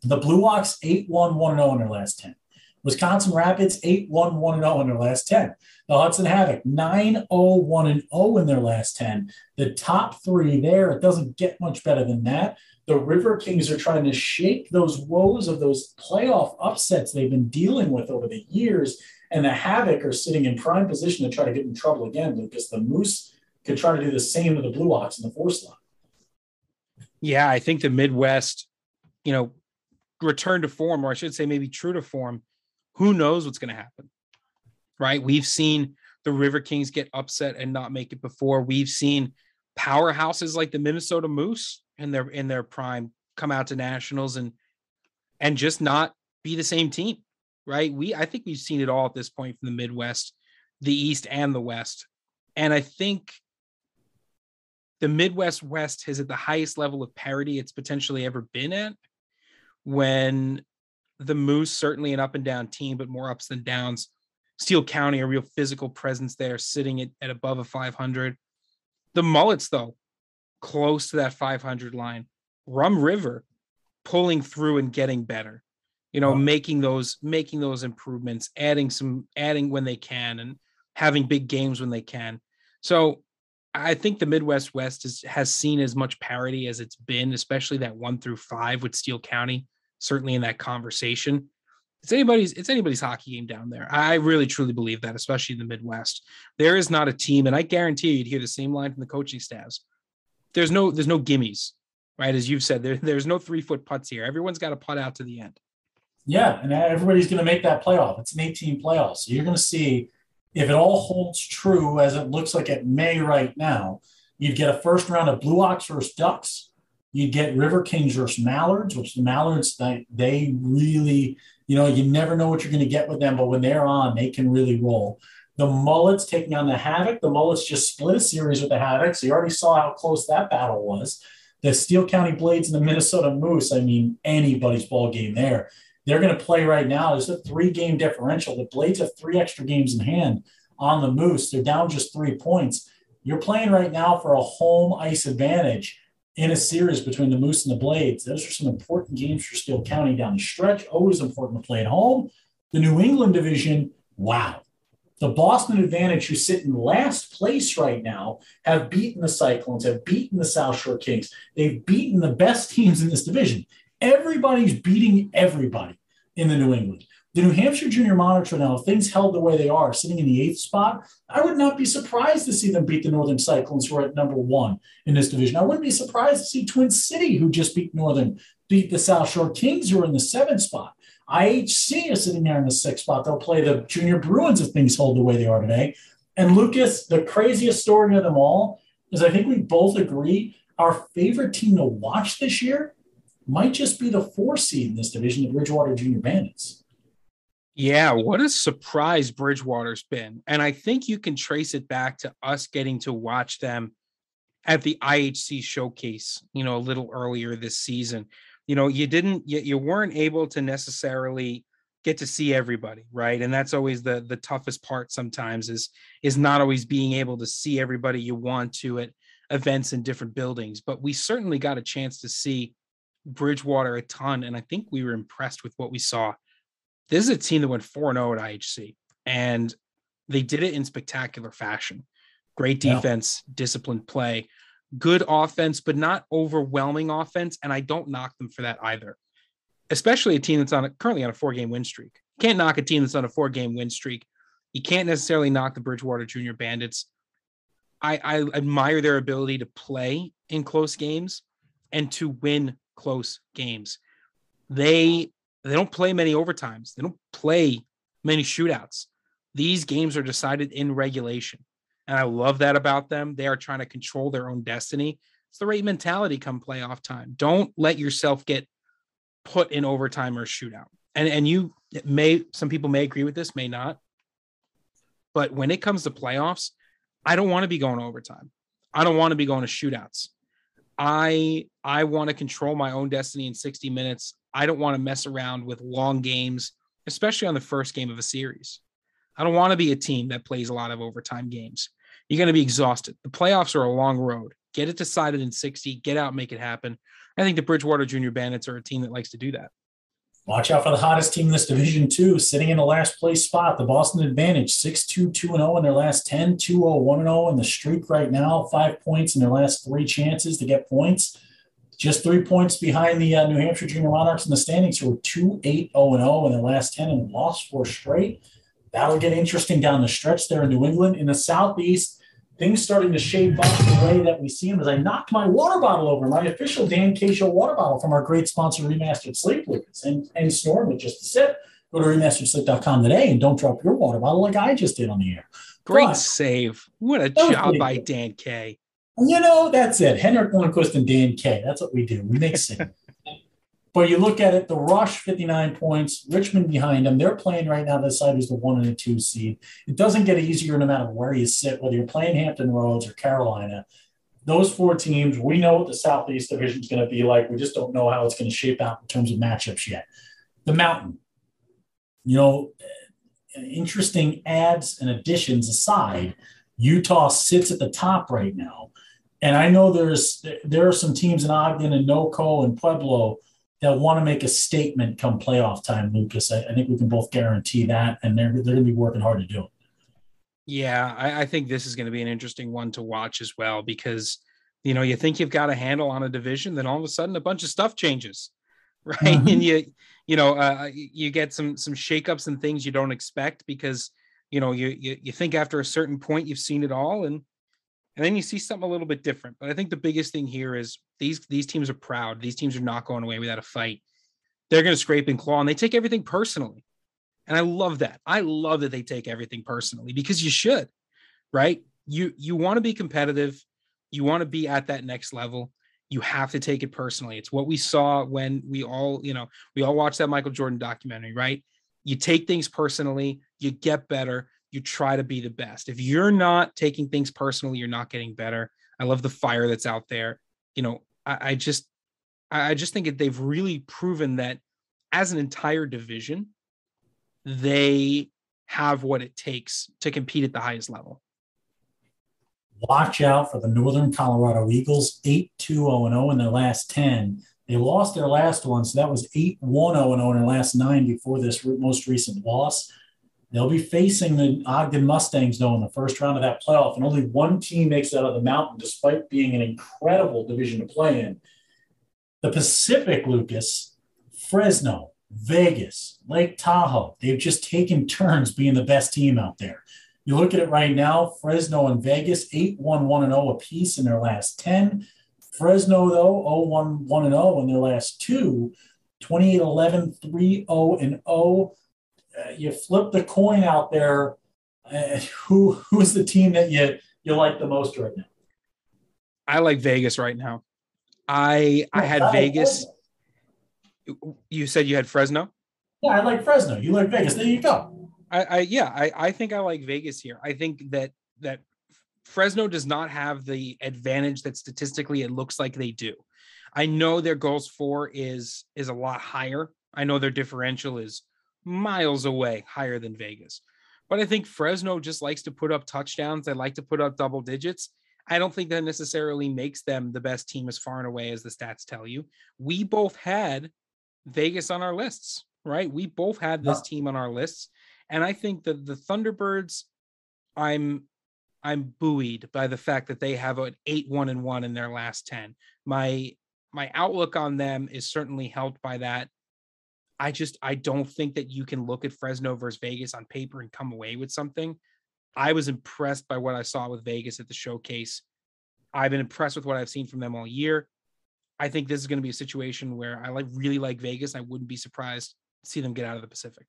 the Blue Hawks 8 1 1 0 in their last 10. Wisconsin Rapids 8 1 1 0 in their last 10. The Hudson Havoc 9 0 1 0 in their last 10. The top three there, it doesn't get much better than that. The River Kings are trying to shake those woes of those playoff upsets they've been dealing with over the years. And the Havoc are sitting in prime position to try to get in trouble again because the Moose could try to do the same with the Blue Ox in the four slot. Yeah, I think the Midwest, you know, return to form, or I should say maybe true to form, who knows what's going to happen, right? We've seen the River Kings get upset and not make it before. We've seen powerhouses like the Minnesota Moose in their in their prime come out to nationals and and just not be the same team, right? We I think we've seen it all at this point from the Midwest, the East and the West. And I think the Midwest West is at the highest level of parity it's potentially ever been at. When the Moose, certainly an up and down team, but more ups than downs. Steele County, a real physical presence there, sitting at, at above a 500. The Mullets, though, close to that 500 line. Rum River pulling through and getting better. You know, making those making those improvements, adding some adding when they can, and having big games when they can. So I think the Midwest West is, has seen as much parity as it's been, especially that one through five with Steele County, certainly in that conversation. It's anybody's it's anybody's hockey game down there. I really truly believe that, especially in the Midwest. There is not a team, and I guarantee you'd hear the same line from the coaching staffs. There's no there's no gimmies, right? As you've said, there, there's no three foot putts here. Everyone's got to putt out to the end. Yeah, and everybody's going to make that playoff. It's an 18 playoff, so you're going to see if it all holds true as it looks like it may right now, you'd get a first round of Blue Ox versus Ducks. You'd get River Kings versus Mallards, which the Mallards they, they really, you know, you never know what you're going to get with them, but when they're on, they can really roll. The Mullets taking on the Havoc. The Mullets just split a series with the Havoc, so you already saw how close that battle was. The Steele County Blades and the Minnesota Moose. I mean, anybody's ball game there. They're going to play right now. There's a three game differential. The Blades have three extra games in hand on the Moose. They're down just three points. You're playing right now for a home ice advantage in a series between the Moose and the Blades. Those are some important games for Steele County down the stretch. Always important to play at home. The New England division, wow. The Boston Advantage, who sit in last place right now, have beaten the Cyclones, have beaten the South Shore Kings. They've beaten the best teams in this division. Everybody's beating everybody in the New England. The New Hampshire Junior Monarchs now, if things held the way they are, sitting in the eighth spot, I would not be surprised to see them beat the Northern Cyclones, who are at number one in this division. I wouldn't be surprised to see Twin City, who just beat Northern, beat the South Shore Kings, who are in the seventh spot. IHC is sitting there in the sixth spot. They'll play the Junior Bruins if things hold the way they are today. And Lucas, the craziest story of them all is I think we both agree our favorite team to watch this year might just be the four seed in this division, the Bridgewater Junior Bandits. Yeah, what a surprise Bridgewater's been. And I think you can trace it back to us getting to watch them at the IHC showcase, you know, a little earlier this season. You know, you didn't you, you weren't able to necessarily get to see everybody, right? And that's always the the toughest part sometimes is is not always being able to see everybody you want to at events in different buildings, but we certainly got a chance to see Bridgewater a ton and I think we were impressed with what we saw this is a team that went 4 0 at IHC, and they did it in spectacular fashion. Great defense, yeah. disciplined play, good offense, but not overwhelming offense. And I don't knock them for that either, especially a team that's on a, currently on a four game win streak. You can't knock a team that's on a four game win streak. You can't necessarily knock the Bridgewater Junior Bandits. I, I admire their ability to play in close games and to win close games. They they don't play many overtimes. They don't play many shootouts. These games are decided in regulation. And I love that about them. They are trying to control their own destiny. It's the right mentality come playoff time. Don't let yourself get put in overtime or shootout. And and you may some people may agree with this, may not. But when it comes to playoffs, I don't want to be going overtime. I don't want to be going to shootouts. I I want to control my own destiny in 60 minutes. I don't want to mess around with long games, especially on the first game of a series. I don't want to be a team that plays a lot of overtime games. You're going to be exhausted. The playoffs are a long road. Get it decided in 60, get out, make it happen. I think the Bridgewater Junior Bandits are a team that likes to do that. Watch out for the hottest team in this division, too, sitting in the last place spot. The Boston Advantage, 6 2 2 0 in their last 10, 2 0 1 0 in the streak right now, five points in their last three chances to get points. Just three points behind the uh, New Hampshire Junior Monarchs in the standings, who are 2 8 0 0 in their last 10 and lost four straight. That'll get interesting down the stretch there in New England. In the Southeast, things starting to shape up the way that we see them as I knocked my water bottle over, my official Dan K water bottle from our great sponsor, Remastered Sleep Lucas, and, and snoring with just a sip. Go to remasteredsleep.com today and don't drop your water bottle like I just did on the air. Great but, save. What a job by Dan K. You know, that's it. Henrik Lundqvist and Dan K. That's what we do. We make sense. [laughs] but you look at it, the Rush, 59 points, Richmond behind them. They're playing right now. This side is the one and a two seed. It doesn't get easier no matter where you sit, whether you're playing Hampton Roads or Carolina. Those four teams, we know what the Southeast Division is going to be like. We just don't know how it's going to shape out in terms of matchups yet. The Mountain, you know, interesting ads and additions aside, Utah sits at the top right now. And I know there's there are some teams in Ogden and NoCo and Pueblo that want to make a statement come playoff time, Lucas. I, I think we can both guarantee that, and they're they're going to be working hard to do it. Yeah, I, I think this is going to be an interesting one to watch as well because you know you think you've got a handle on a division, then all of a sudden a bunch of stuff changes, [laughs] right? Mm-hmm. And you you know uh, you get some some shakeups and things you don't expect because you know you, you you think after a certain point you've seen it all and and then you see something a little bit different. But I think the biggest thing here is these these teams are proud. These teams are not going away without a fight. They're going to scrape and claw, and they take everything personally. And I love that. I love that they take everything personally because you should, right? You you want to be competitive. You want to be at that next level. You have to take it personally. It's what we saw when we all, you know, we all watched that Michael Jordan documentary, right? You take things personally, you get better, you try to be the best. If you're not taking things personally, you're not getting better. I love the fire that's out there. You know, I, I just, I just think that they've really proven that as an entire division, they have what it takes to compete at the highest level. Watch out for the Northern Colorado Eagles, 8 2 0 0 in their last 10. They lost their last one, so that was 8 1 0 0 in their last nine before this most recent loss. They'll be facing the Ogden Mustangs, though, in the first round of that playoff, and only one team makes it out of the mountain, despite being an incredible division to play in. The Pacific, Lucas, Fresno, Vegas, Lake Tahoe, they've just taken turns being the best team out there. You look at it right now, Fresno and Vegas, 8 1 1 0 apiece in their last 10. Fresno, though, 0 1 1 0 in their last two, 28 11, 3 0 and 0 uh, you flip the coin out there. Uh, who who's the team that you you like the most right now? I like Vegas right now. I I had Vegas. You said you had Fresno. Yeah, I like Fresno. You like Vegas. There you go. I, I yeah, I, I think I like Vegas here. I think that that Fresno does not have the advantage that statistically it looks like they do. I know their goals for is is a lot higher. I know their differential is miles away higher than Vegas. But I think Fresno just likes to put up touchdowns. They like to put up double digits. I don't think that necessarily makes them the best team as far and away as the stats tell you. We both had Vegas on our lists, right? We both had this team on our lists. And I think that the Thunderbirds, I'm I'm buoyed by the fact that they have an eight one and one in their last 10. My my outlook on them is certainly helped by that. I just I don't think that you can look at Fresno versus Vegas on paper and come away with something. I was impressed by what I saw with Vegas at the showcase. I've been impressed with what I've seen from them all year. I think this is going to be a situation where I like really like Vegas. I wouldn't be surprised to see them get out of the Pacific.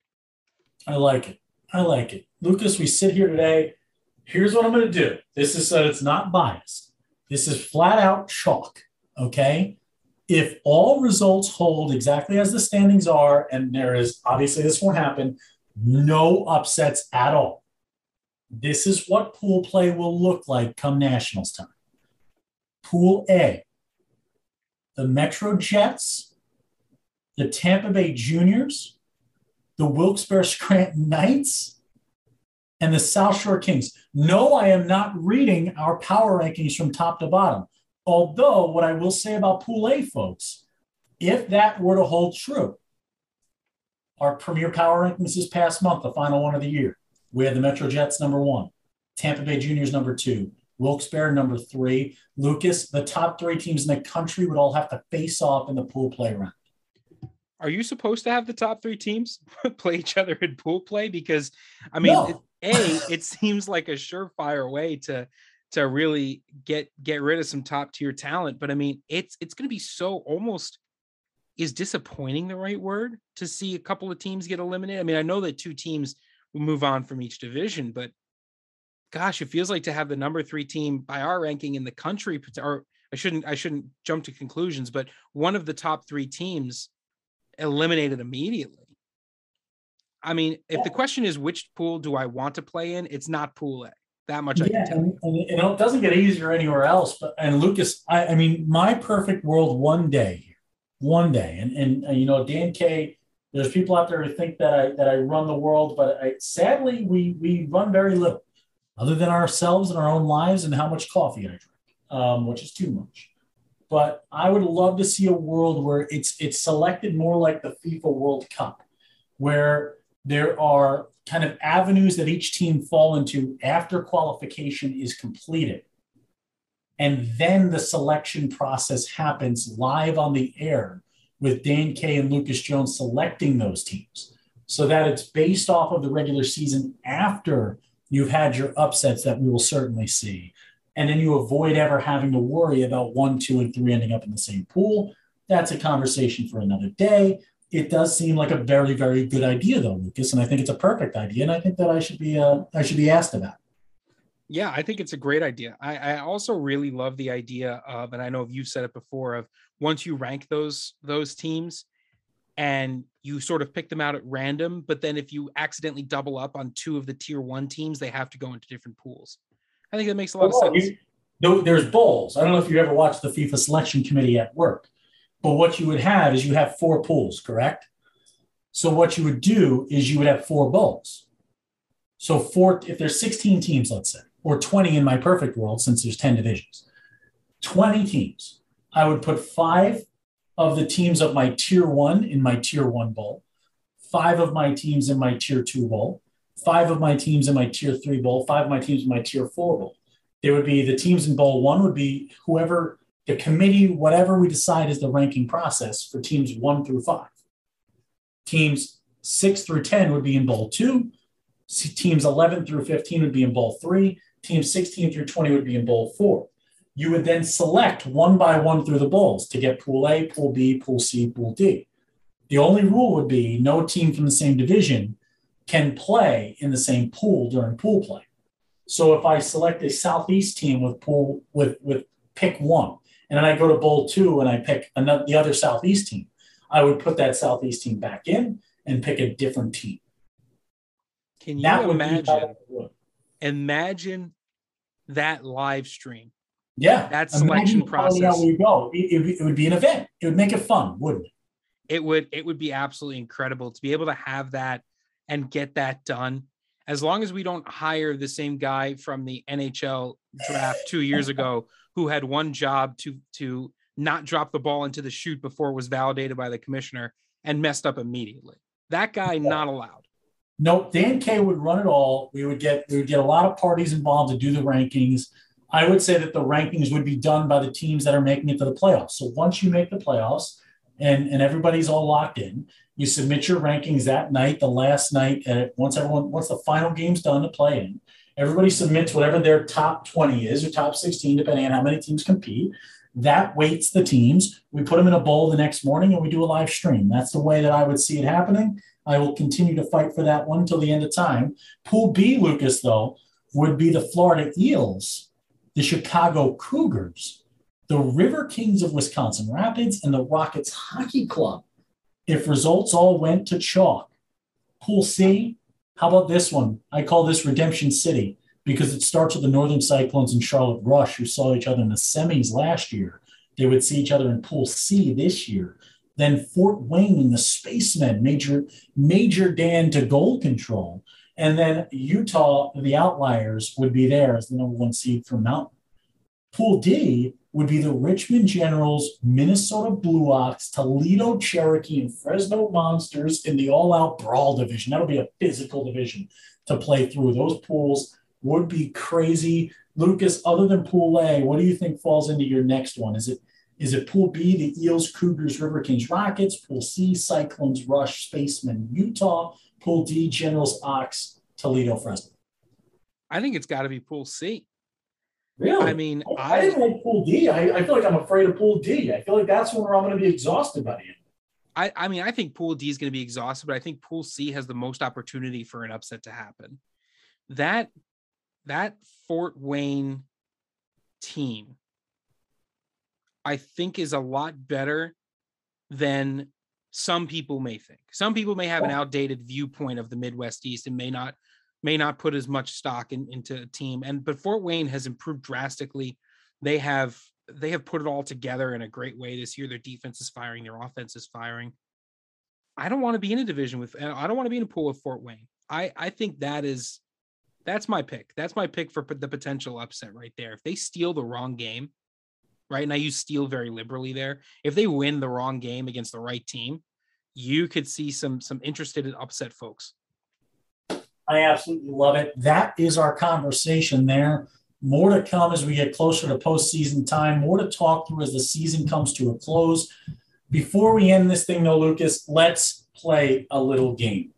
I like it. I like it. Lucas, we sit here today. Here's what I'm going to do. This is so it's not biased. This is flat out chalk. Okay if all results hold exactly as the standings are, and there is obviously this won't happen, no upsets at all. This is what pool play will look like come Nationals time. Pool A, the Metro Jets, the Tampa Bay Juniors, the Wilkes-Barre Scranton Knights, and the South Shore Kings. No, I am not reading our power rankings from top to bottom. Although, what I will say about Pool A, folks, if that were to hold true, our premier power rankings this past month, the final one of the year, we had the Metro Jets number one, Tampa Bay Juniors number two, Wilkes-Barre number three. Lucas, the top three teams in the country would all have to face off in the pool play round. Are you supposed to have the top three teams [laughs] play each other in pool play? Because, I mean, no. A, it seems like a surefire way to to really get get rid of some top tier talent. But I mean, it's it's going to be so almost is disappointing the right word to see a couple of teams get eliminated. I mean, I know that two teams will move on from each division, but gosh, it feels like to have the number three team by our ranking in the country, or I shouldn't I shouldn't jump to conclusions, but one of the top three teams eliminated immediately. I mean, if the question is which pool do I want to play in, it's not pool A. That much I can tell. And, and, you know, it doesn't get easier anywhere else. But and Lucas, I, I mean, my perfect world one day, one day, and and uh, you know, Dan K. There's people out there who think that I that I run the world, but I, sadly, we we run very little, other than ourselves and our own lives and how much coffee I drink, um, which is too much. But I would love to see a world where it's it's selected more like the FIFA World Cup, where there are kind of avenues that each team fall into after qualification is completed. And then the selection process happens live on the air with Dan K and Lucas Jones selecting those teams so that it's based off of the regular season after you've had your upsets that we will certainly see. And then you avoid ever having to worry about one, two, and three ending up in the same pool. That's a conversation for another day it does seem like a very, very good idea, though, Lucas, and I think it's a perfect idea, and I think that I should be uh, I should be asked about. Yeah, I think it's a great idea. I, I also really love the idea of, and I know you've said it before, of once you rank those those teams, and you sort of pick them out at random, but then if you accidentally double up on two of the tier one teams, they have to go into different pools. I think that makes a lot well, of sense. You, there's bowls. I don't know if you ever watched the FIFA selection committee at work but what you would have is you have four pools, correct? So what you would do is you would have four bowls. So four, if there's 16 teams, let's say, or 20 in my perfect world, since there's 10 divisions, 20 teams. I would put five of the teams of my tier one in my tier one bowl, five of my teams in my tier two bowl, five of my teams in my tier three bowl, five of my teams in my tier four bowl. There would be the teams in bowl one would be whoever the committee, whatever we decide is the ranking process for teams one through five. Teams six through 10 would be in bowl two. Teams 11 through 15 would be in bowl three. Teams 16 through 20 would be in bowl four. You would then select one by one through the bowls to get pool A, pool B, pool C, pool D. The only rule would be no team from the same division can play in the same pool during pool play. So if I select a southeast team with pool with with pick one, and then I go to bowl two and I pick another, the other Southeast team. I would put that Southeast team back in and pick a different team. Can you imagine? Imagine that live stream. Yeah, that selection process. we go. It, it, it would be an event. It would make it fun, wouldn't it? It would. It would be absolutely incredible to be able to have that and get that done. As long as we don't hire the same guy from the NHL draft two years ago who had one job to to not drop the ball into the chute before it was validated by the commissioner and messed up immediately. That guy not allowed. No, Dan K would run it all. We would get we would get a lot of parties involved to do the rankings. I would say that the rankings would be done by the teams that are making it to the playoffs. So once you make the playoffs and, and everybody's all locked in, you submit your rankings that night, the last night, and once everyone once the final game's done to play in, everybody submits whatever their top 20 is or top 16, depending on how many teams compete. That weights the teams. We put them in a bowl the next morning and we do a live stream. That's the way that I would see it happening. I will continue to fight for that one until the end of time. Pool B, Lucas, though, would be the Florida Eels, the Chicago Cougars, the River Kings of Wisconsin Rapids, and the Rockets Hockey Club. If results all went to chalk. Pool C, how about this one? I call this Redemption City because it starts with the Northern Cyclones and Charlotte Rush, who saw each other in the semis last year. They would see each other in Pool C this year. Then Fort Wayne and the Spacemen, Major Major Dan to goal control, and then Utah, the Outliers, would be there as the number one seed from Mountain. Pool D would be the Richmond Generals, Minnesota Blue Ox, Toledo Cherokee, and Fresno Monsters in the all-out brawl division. That'll be a physical division to play through. Those pools would be crazy. Lucas, other than Pool A, what do you think falls into your next one? Is it is it Pool B, the Eels, Cougars, River Kings, Rockets? Pool C, Cyclones, Rush, Spacemen, Utah. Pool D, Generals, Ox, Toledo, Fresno. I think it's got to be Pool C. Really? I mean, I, I didn't like Pool D. I, I feel like I'm afraid of Pool D. I feel like that's when I'm going to be exhausted by the end. I, I mean, I think Pool D is going to be exhausted, but I think Pool C has the most opportunity for an upset to happen. That that Fort Wayne team, I think, is a lot better than some people may think. Some people may have an outdated viewpoint of the Midwest East and may not may not put as much stock in, into a team. And but Fort Wayne has improved drastically. They have they have put it all together in a great way this year. Their defense is firing, their offense is firing. I don't want to be in a division with I don't want to be in a pool with Fort Wayne. I I think that is that's my pick. That's my pick for the potential upset right there. If they steal the wrong game, right? And I use steal very liberally there. If they win the wrong game against the right team, you could see some some interested in upset folks. I absolutely love it. That is our conversation there. More to come as we get closer to postseason time. More to talk through as the season comes to a close. Before we end this thing, though, Lucas, let's play a little game.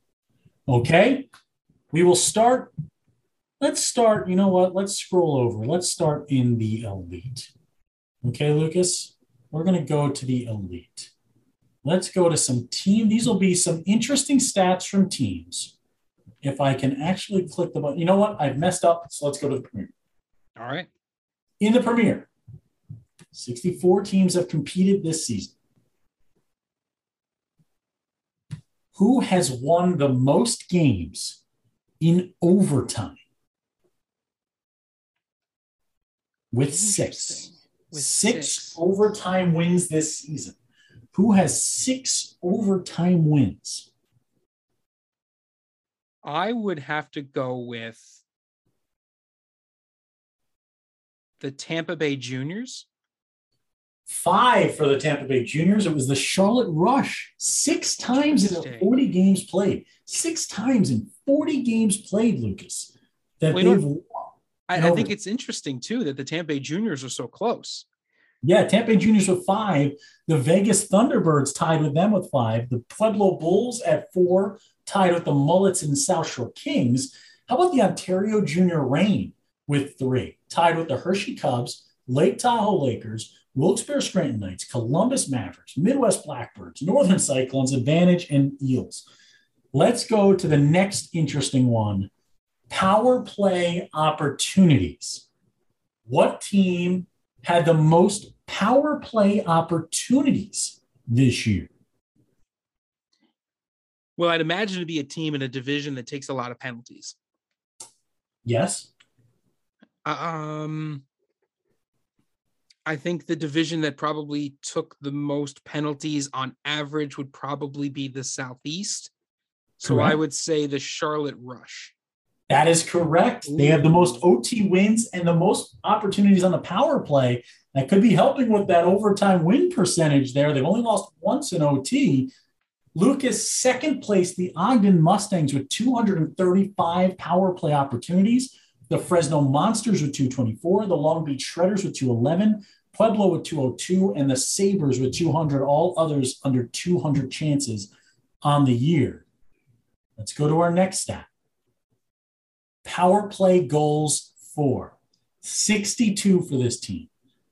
Okay? We will start let's start. You know what? Let's scroll over. Let's start in the elite. Okay, Lucas, we're going to go to the elite. Let's go to some team. These will be some interesting stats from teams. If I can actually click the button, you know what? I've messed up. So let's go to the Premier. All right. In the Premier, 64 teams have competed this season. Who has won the most games in overtime? with six. With six, six overtime wins this season. Who has six overtime wins? I would have to go with the Tampa Bay Juniors. Five for the Tampa Bay Juniors. It was the Charlotte Rush. Six times in 40 games played. Six times in 40 games played, Lucas, that Wait, they've I, I, think it's interesting too that the Tampa Bay Juniors are so close. Yeah, Tampa Bay Juniors with five. The Vegas Thunderbirds tied with them with five. The Pueblo Bulls at four, tied with the Mullets and South Shore Kings. How about the Ontario Junior Reign with three, tied with the Hershey Cubs, Lake Tahoe Lakers, Wilkes-Barre Scranton Knights, Columbus Mavericks, Midwest Blackbirds, Northern Cyclones, Advantage, and Eels. Let's go to the next interesting one power play opportunities. What team had the most power play opportunities this year? Well, I'd imagine to be a team in a division that takes a lot of penalties. Yes. Um, I think the division that probably took the most penalties on average would probably be the Southeast. So Correct. I would say the Charlotte Rush. That is correct. They have the most OT wins and the most opportunities on the power play. That could be helping with that overtime win percentage there. They've only lost once in OT. Lucas, second place, the Ogden Mustangs with 235 power play opportunities. The Fresno Monsters with 224, the Long Beach Shredders with 211, Pueblo with 202, and the Sabres with 200, all others under 200 chances on the year. Let's go to our next stat. Power play goals for 62 for this team.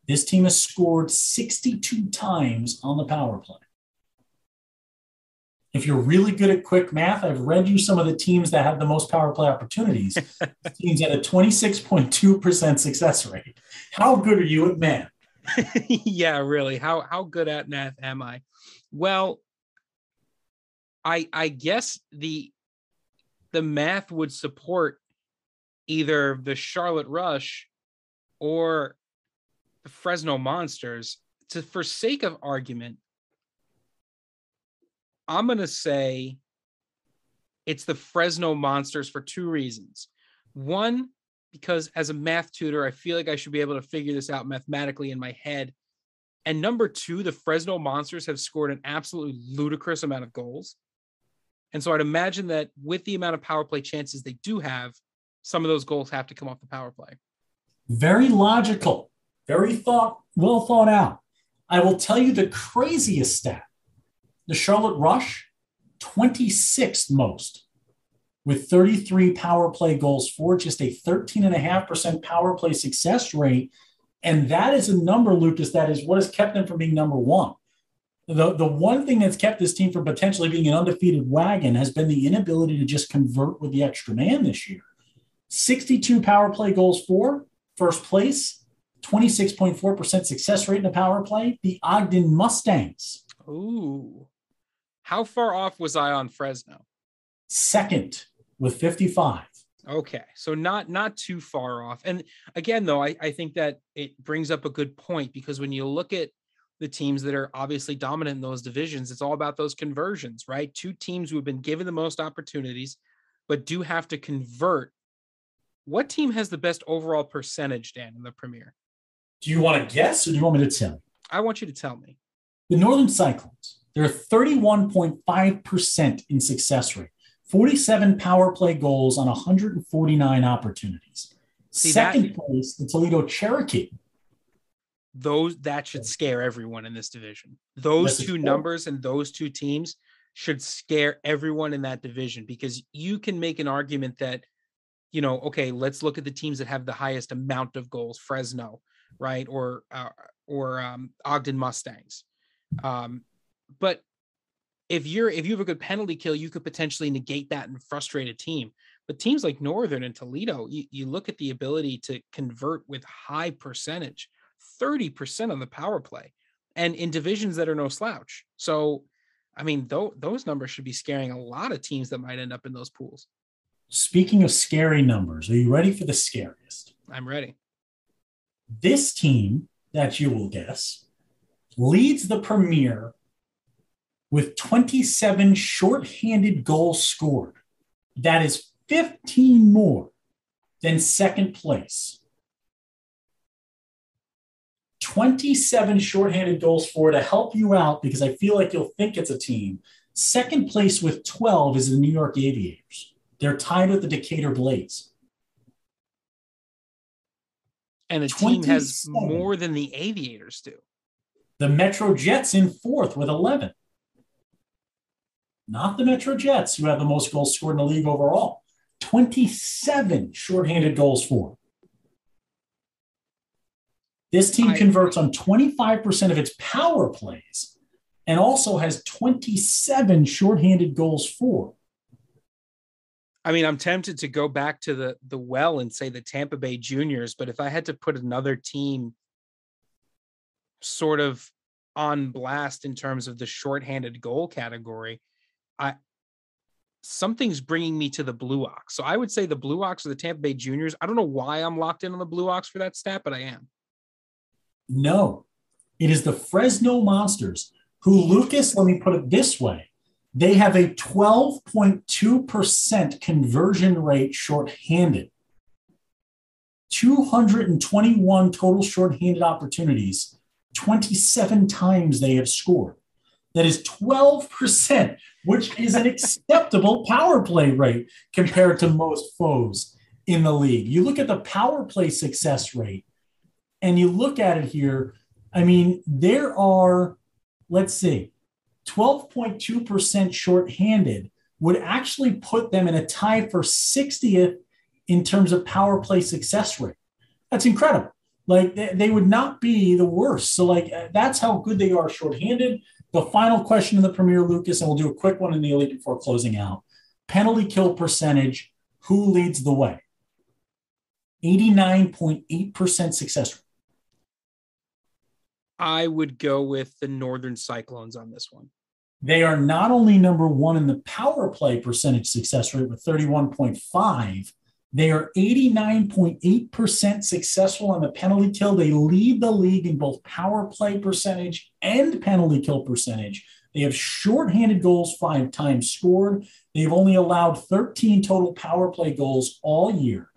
This team has scored 62 times on the power play. If you're really good at quick math, I've read you some of the teams that have the most power play opportunities. [laughs] teams at a 26.2% success rate. How good are you at math? [laughs] yeah, really. How how good at math am I? Well, I I guess the the math would support either the Charlotte Rush or the Fresno Monsters. To for sake of argument, I'm going to say it's the Fresno Monsters for two reasons. One, because as a math tutor, I feel like I should be able to figure this out mathematically in my head. And number two, the Fresno Monsters have scored an absolutely ludicrous amount of goals. And so I'd imagine that with the amount of power play chances they do have, some of those goals have to come off the power play. Very logical, very thought, well thought out. I will tell you the craziest stat the Charlotte Rush, 26th most, with 33 power play goals for, just a 13.5% power play success rate. And that is a number, Lucas, that is what has kept them from being number one. The, the one thing that's kept this team from potentially being an undefeated wagon has been the inability to just convert with the extra man this year. 62 power play goals for, first place, 26.4% success rate in the power play, the Ogden Mustangs. Ooh. How far off was I on Fresno? Second with 55. Okay, so not not too far off. And again, though, I, I think that it brings up a good point because when you look at the teams that are obviously dominant in those divisions, it's all about those conversions, right? Two teams who have been given the most opportunities, but do have to convert. What team has the best overall percentage, Dan, in the Premier? Do you want to guess or do you want me to tell you? I want you to tell me. The Northern Cyclones. They're 31.5% in success rate, 47 power play goals on 149 opportunities. See, Second that, place, the Toledo Cherokee. Those that should scare everyone in this division. Those two numbers and those two teams should scare everyone in that division because you can make an argument that, you know, okay, let's look at the teams that have the highest amount of goals, Fresno, right, or uh, or um, Ogden Mustangs. Um, but if you're if you have a good penalty kill, you could potentially negate that and frustrate a team. But teams like Northern and Toledo, you, you look at the ability to convert with high percentage, 30% on the power play, and in divisions that are no slouch. So, I mean, th- those numbers should be scaring a lot of teams that might end up in those pools. Speaking of scary numbers, are you ready for the scariest? I'm ready. This team that you will guess leads the Premier with 27 shorthanded goals scored. That is 15 more than second place. 27 shorthanded goals for to help you out because I feel like you'll think it's a team. Second place with 12 is the New York Aviators. They're tied with the Decatur Blades. And the team has more than the Aviators do. The Metro Jets in fourth with 11 not the Metro Jets, who have the most goals scored in the league overall. 27 shorthanded goals for. This team converts on 25% of its power plays and also has 27 shorthanded goals for. I mean, I'm tempted to go back to the the well and say the Tampa Bay Juniors, but if I had to put another team sort of on blast in terms of the shorthanded goal category, I something's bringing me to the Blue Ox. So I would say the Blue Ox or the Tampa Bay Juniors. I don't know why I'm locked in on the Blue Ox for that stat, but I am. No, it is the Fresno Monsters who, Lucas, let me put it this way. They have a 12.2% conversion rate shorthanded. 221 total shorthanded opportunities, 27 times they have scored. That is 12%, which is an acceptable power play rate compared to most foes in the league. You look at the power play success rate and you look at it here. I mean, there are, let's see, 12.2% shorthanded would actually put them in a tie for 60th in terms of power play success rate. That's incredible. Like they, would not be the worst. So, like, that's how good they are shorthanded. The final question in the Premier, Lucas, and we'll do a quick one in the elite before closing out. Penalty kill percentage. Who leads the way? 89.8% success rate. I would go with the Northern Cyclones on this one. They are not only number one in the power play percentage success rate with 31.5, they are 89.8% successful on the penalty kill. They lead the league in both power play percentage and penalty kill percentage. They have shorthanded goals five times scored. They've only allowed 13 total power play goals all year.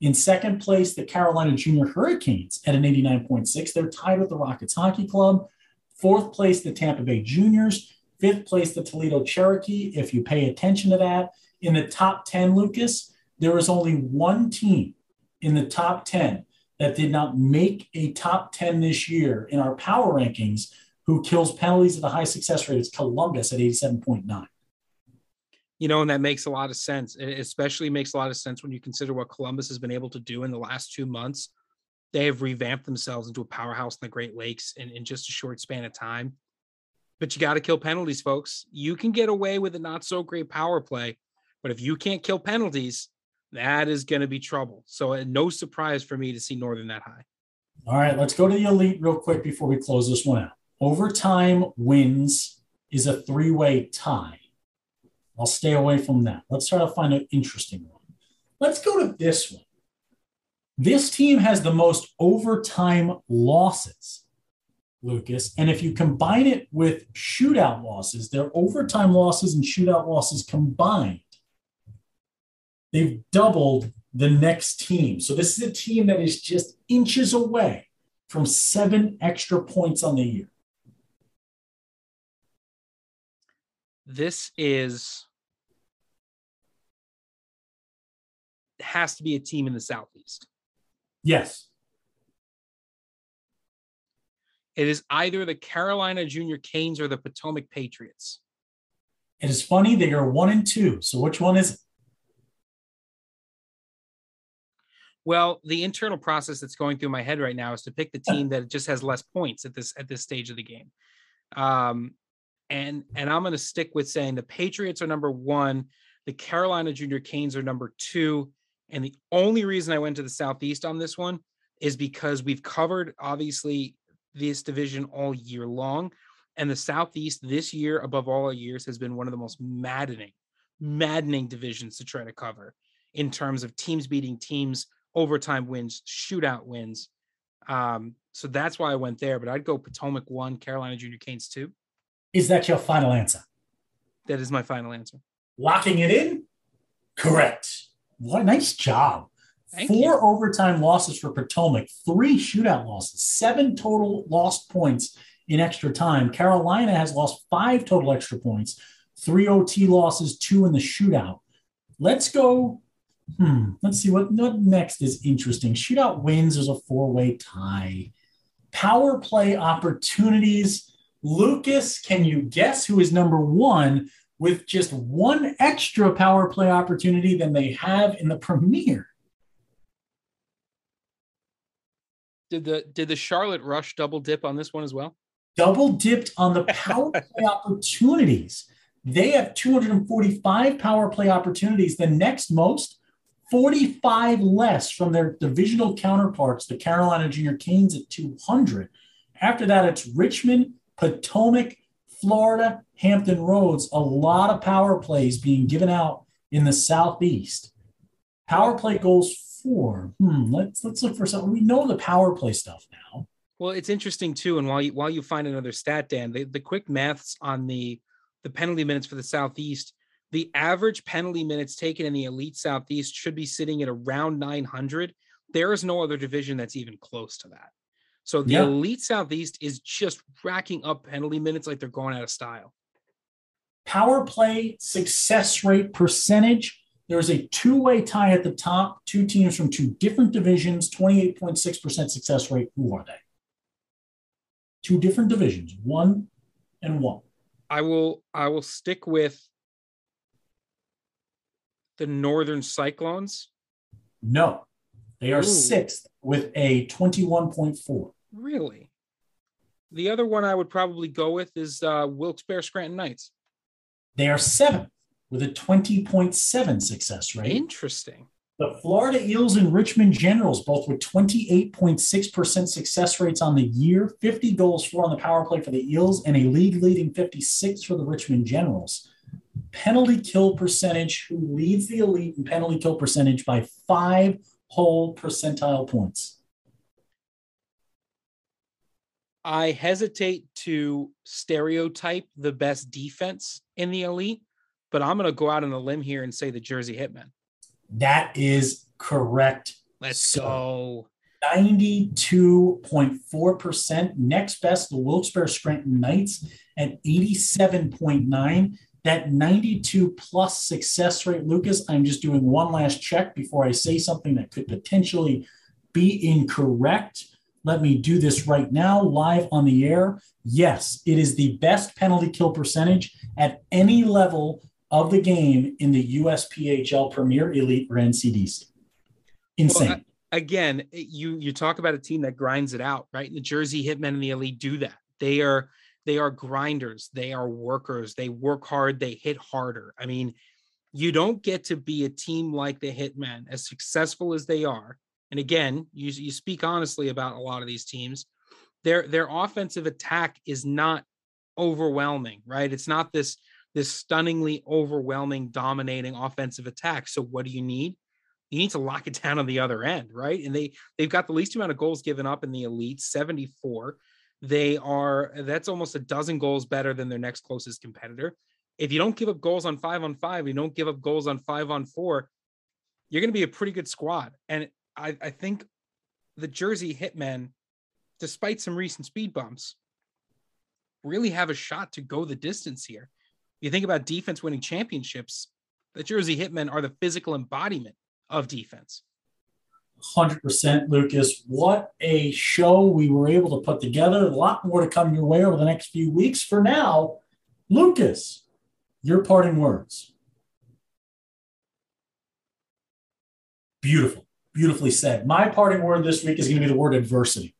In second place, the Carolina Junior Hurricanes at an 89.6. They're tied with the Rockets Hockey Club. Fourth place, the Tampa Bay Juniors. Fifth place, the Toledo Cherokee. If you pay attention to that, in the top 10, Lucas, there is only one team in the top 10 that did not make a top 10 this year in our power rankings who kills penalties at a high success rate. It's Columbus at 87.9. You know, and that makes a lot of sense. It especially makes a lot of sense when you consider what Columbus has been able to do in the last two months. They have revamped themselves into a powerhouse in the Great Lakes in, in just a short span of time. But you got to kill penalties, folks. You can get away with a not so great power play, but if you can't kill penalties, that is going to be trouble. So, uh, no surprise for me to see Northern that high. All right, let's go to the elite real quick before we close this one out. Overtime wins is a three way tie. I'll stay away from that. Let's try to find an interesting one. Let's go to this one. This team has the most overtime losses, Lucas. And if you combine it with shootout losses, their overtime losses and shootout losses combined they've doubled the next team. So this is a team that is just inches away from seven extra points on the year. This is has to be a team in the southeast. Yes. It is either the Carolina Junior Canes or the Potomac Patriots. It is funny they are one and two. So which one is it? Well, the internal process that's going through my head right now is to pick the team that just has less points at this at this stage of the game. Um, and and I'm going to stick with saying the Patriots are number one, the Carolina Junior Canes are number two, and the only reason I went to the Southeast on this one is because we've covered obviously this division all year long, and the Southeast this year, above all years, has been one of the most maddening, maddening divisions to try to cover in terms of teams beating teams overtime wins, shootout wins. Um, so that's why I went there. But I'd go Potomac one, Carolina Junior Canes two. Is that your final answer? That is my final answer. Locking it in? Correct. What a nice job. Thank Four you. overtime losses for Potomac, three shootout losses, seven total lost points in extra time. Carolina has lost five total extra points, three OT losses, two in the shootout. Let's go Hmm. Let's see what, what next is interesting. Shootout wins is a four way tie. Power play opportunities. Lucas, can you guess who is number one with just one extra power play opportunity than they have in the Premier? Did the did the Charlotte Rush double dip on this one as well? Double dipped on the power [laughs] play opportunities. They have 245 power play opportunities. The next most 45 less from their divisional counterparts, the Carolina Junior Canes at 200. After that, it's Richmond, Potomac, Florida, Hampton Roads, a lot of power plays being given out in the Southeast. Power play goals for. Hmm, let's let's look for something. We know the power play stuff now. Well, it's interesting too. And while you while you find another stat, Dan, the, the quick maths on the the penalty minutes for the Southeast, the average penalty minutes taken in the elite Southeast should be sitting at around 900. There is no other division that's even close to that. So the yeah. elite Southeast is just racking up penalty minutes like they're going out of style. Power play success rate percentage. There's a two way tie at the top, two teams from two different divisions, 28.6% success rate. Who are they? Two different divisions, one and one. I will I will stick with the Northern Cyclones. No, they are Ooh. sixth with a 21.4. Really? The other one I would probably go with is uh, Wilkes-Barre Scranton Knights. They are seventh with a 20.7 success rate. Interesting. The Florida Eels and Richmond Generals, both with 28.6% success rates on the year, 50 goals for on the power play for the Eels, and a league leading 56 for the Richmond Generals. Penalty kill percentage, who leads the elite in penalty kill percentage by five whole percentile points. I hesitate to stereotype the best defense in the elite, but I'm going to go out on a limb here and say the Jersey Hitmen. That is correct. Let's so, go. 92.4%. Next best, the Wilkes-Barre Scranton Knights at 87.9. That 92 plus success rate, Lucas, I'm just doing one last check before I say something that could potentially be incorrect. Let me do this right now, live on the air. Yes, it is the best penalty kill percentage at any level of the game in the USPHL Premier Elite or NCDC. Insane. Well, again, you you talk about a team that grinds it out, right? The Jersey Hitmen and the Elite do that. They are they are grinders. They are workers. They work hard. They hit harder. I mean, you don't get to be a team like the Hitmen, as successful as they are, and again, you, you speak honestly about a lot of these teams. Their their offensive attack is not overwhelming, right? It's not this this stunningly overwhelming, dominating offensive attack. So what do you need? You need to lock it down on the other end, right? And they they've got the least amount of goals given up in the elite, 74. They are that's almost a dozen goals better than their next closest competitor. If you don't give up goals on five on five, you don't give up goals on five on four, you're going to be a pretty good squad. And I, I think the Jersey Hitmen, despite some recent speed bumps, really have a shot to go the distance here. You think about defense winning championships, the Jersey Hitmen are the physical embodiment of defense. 100% Lucas. What a show we were able to put together. A lot more to come your way over the next few weeks. For now, Lucas, your parting words. Beautiful beautifully said. My parting word this week is going to be the word adversity.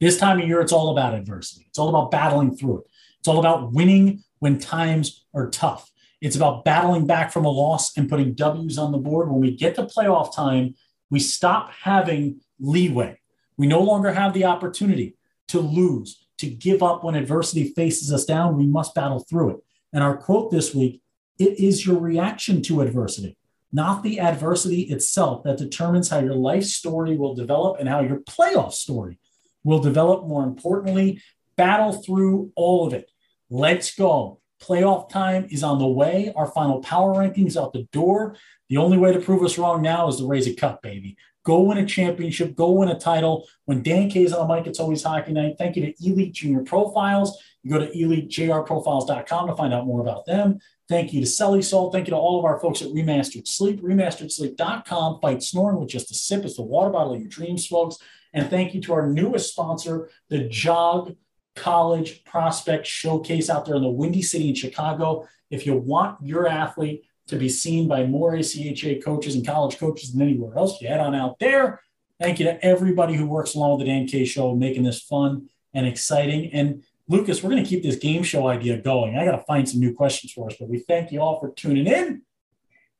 This time of year, it's all about adversity. It's all about battling through it. It's all about winning when times are tough. It's about battling back from a loss and putting W's on the board. When we get to playoff time, we stop having leeway. We no longer have the opportunity to lose, to give up when adversity faces us down. We must battle through it. And our quote this week it is your reaction to adversity not the adversity itself that determines how your life story will develop and how your playoff story will develop. More importantly, battle through all of it. Let's go. Playoff time is on the way. Our final power rankings out the door. The only way to prove us wrong now is to raise a cup, baby. Go win a championship. Go win a title. When Dan K's on the mic, it's always hockey night. Thank you to Elite Junior Profiles. You go to elitejrprofiles.com to find out more about them. Thank you to Selly Salt. Thank you to all of our folks at Remastered Sleep. RemasteredSleep.com. Fight snoring with just a sip. It's the water bottle of your dreams, folks. And thank you to our newest sponsor, the Jog College Prospect Showcase out there in the Windy City in Chicago. If you want your athlete to be seen by more ACHA coaches and college coaches than anywhere else, you head on out there. Thank you to everybody who works along with the Dan K Show, making this fun and exciting. And Lucas, we're going to keep this game show idea going. I got to find some new questions for us, but we thank you all for tuning in.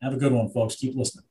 Have a good one, folks. Keep listening.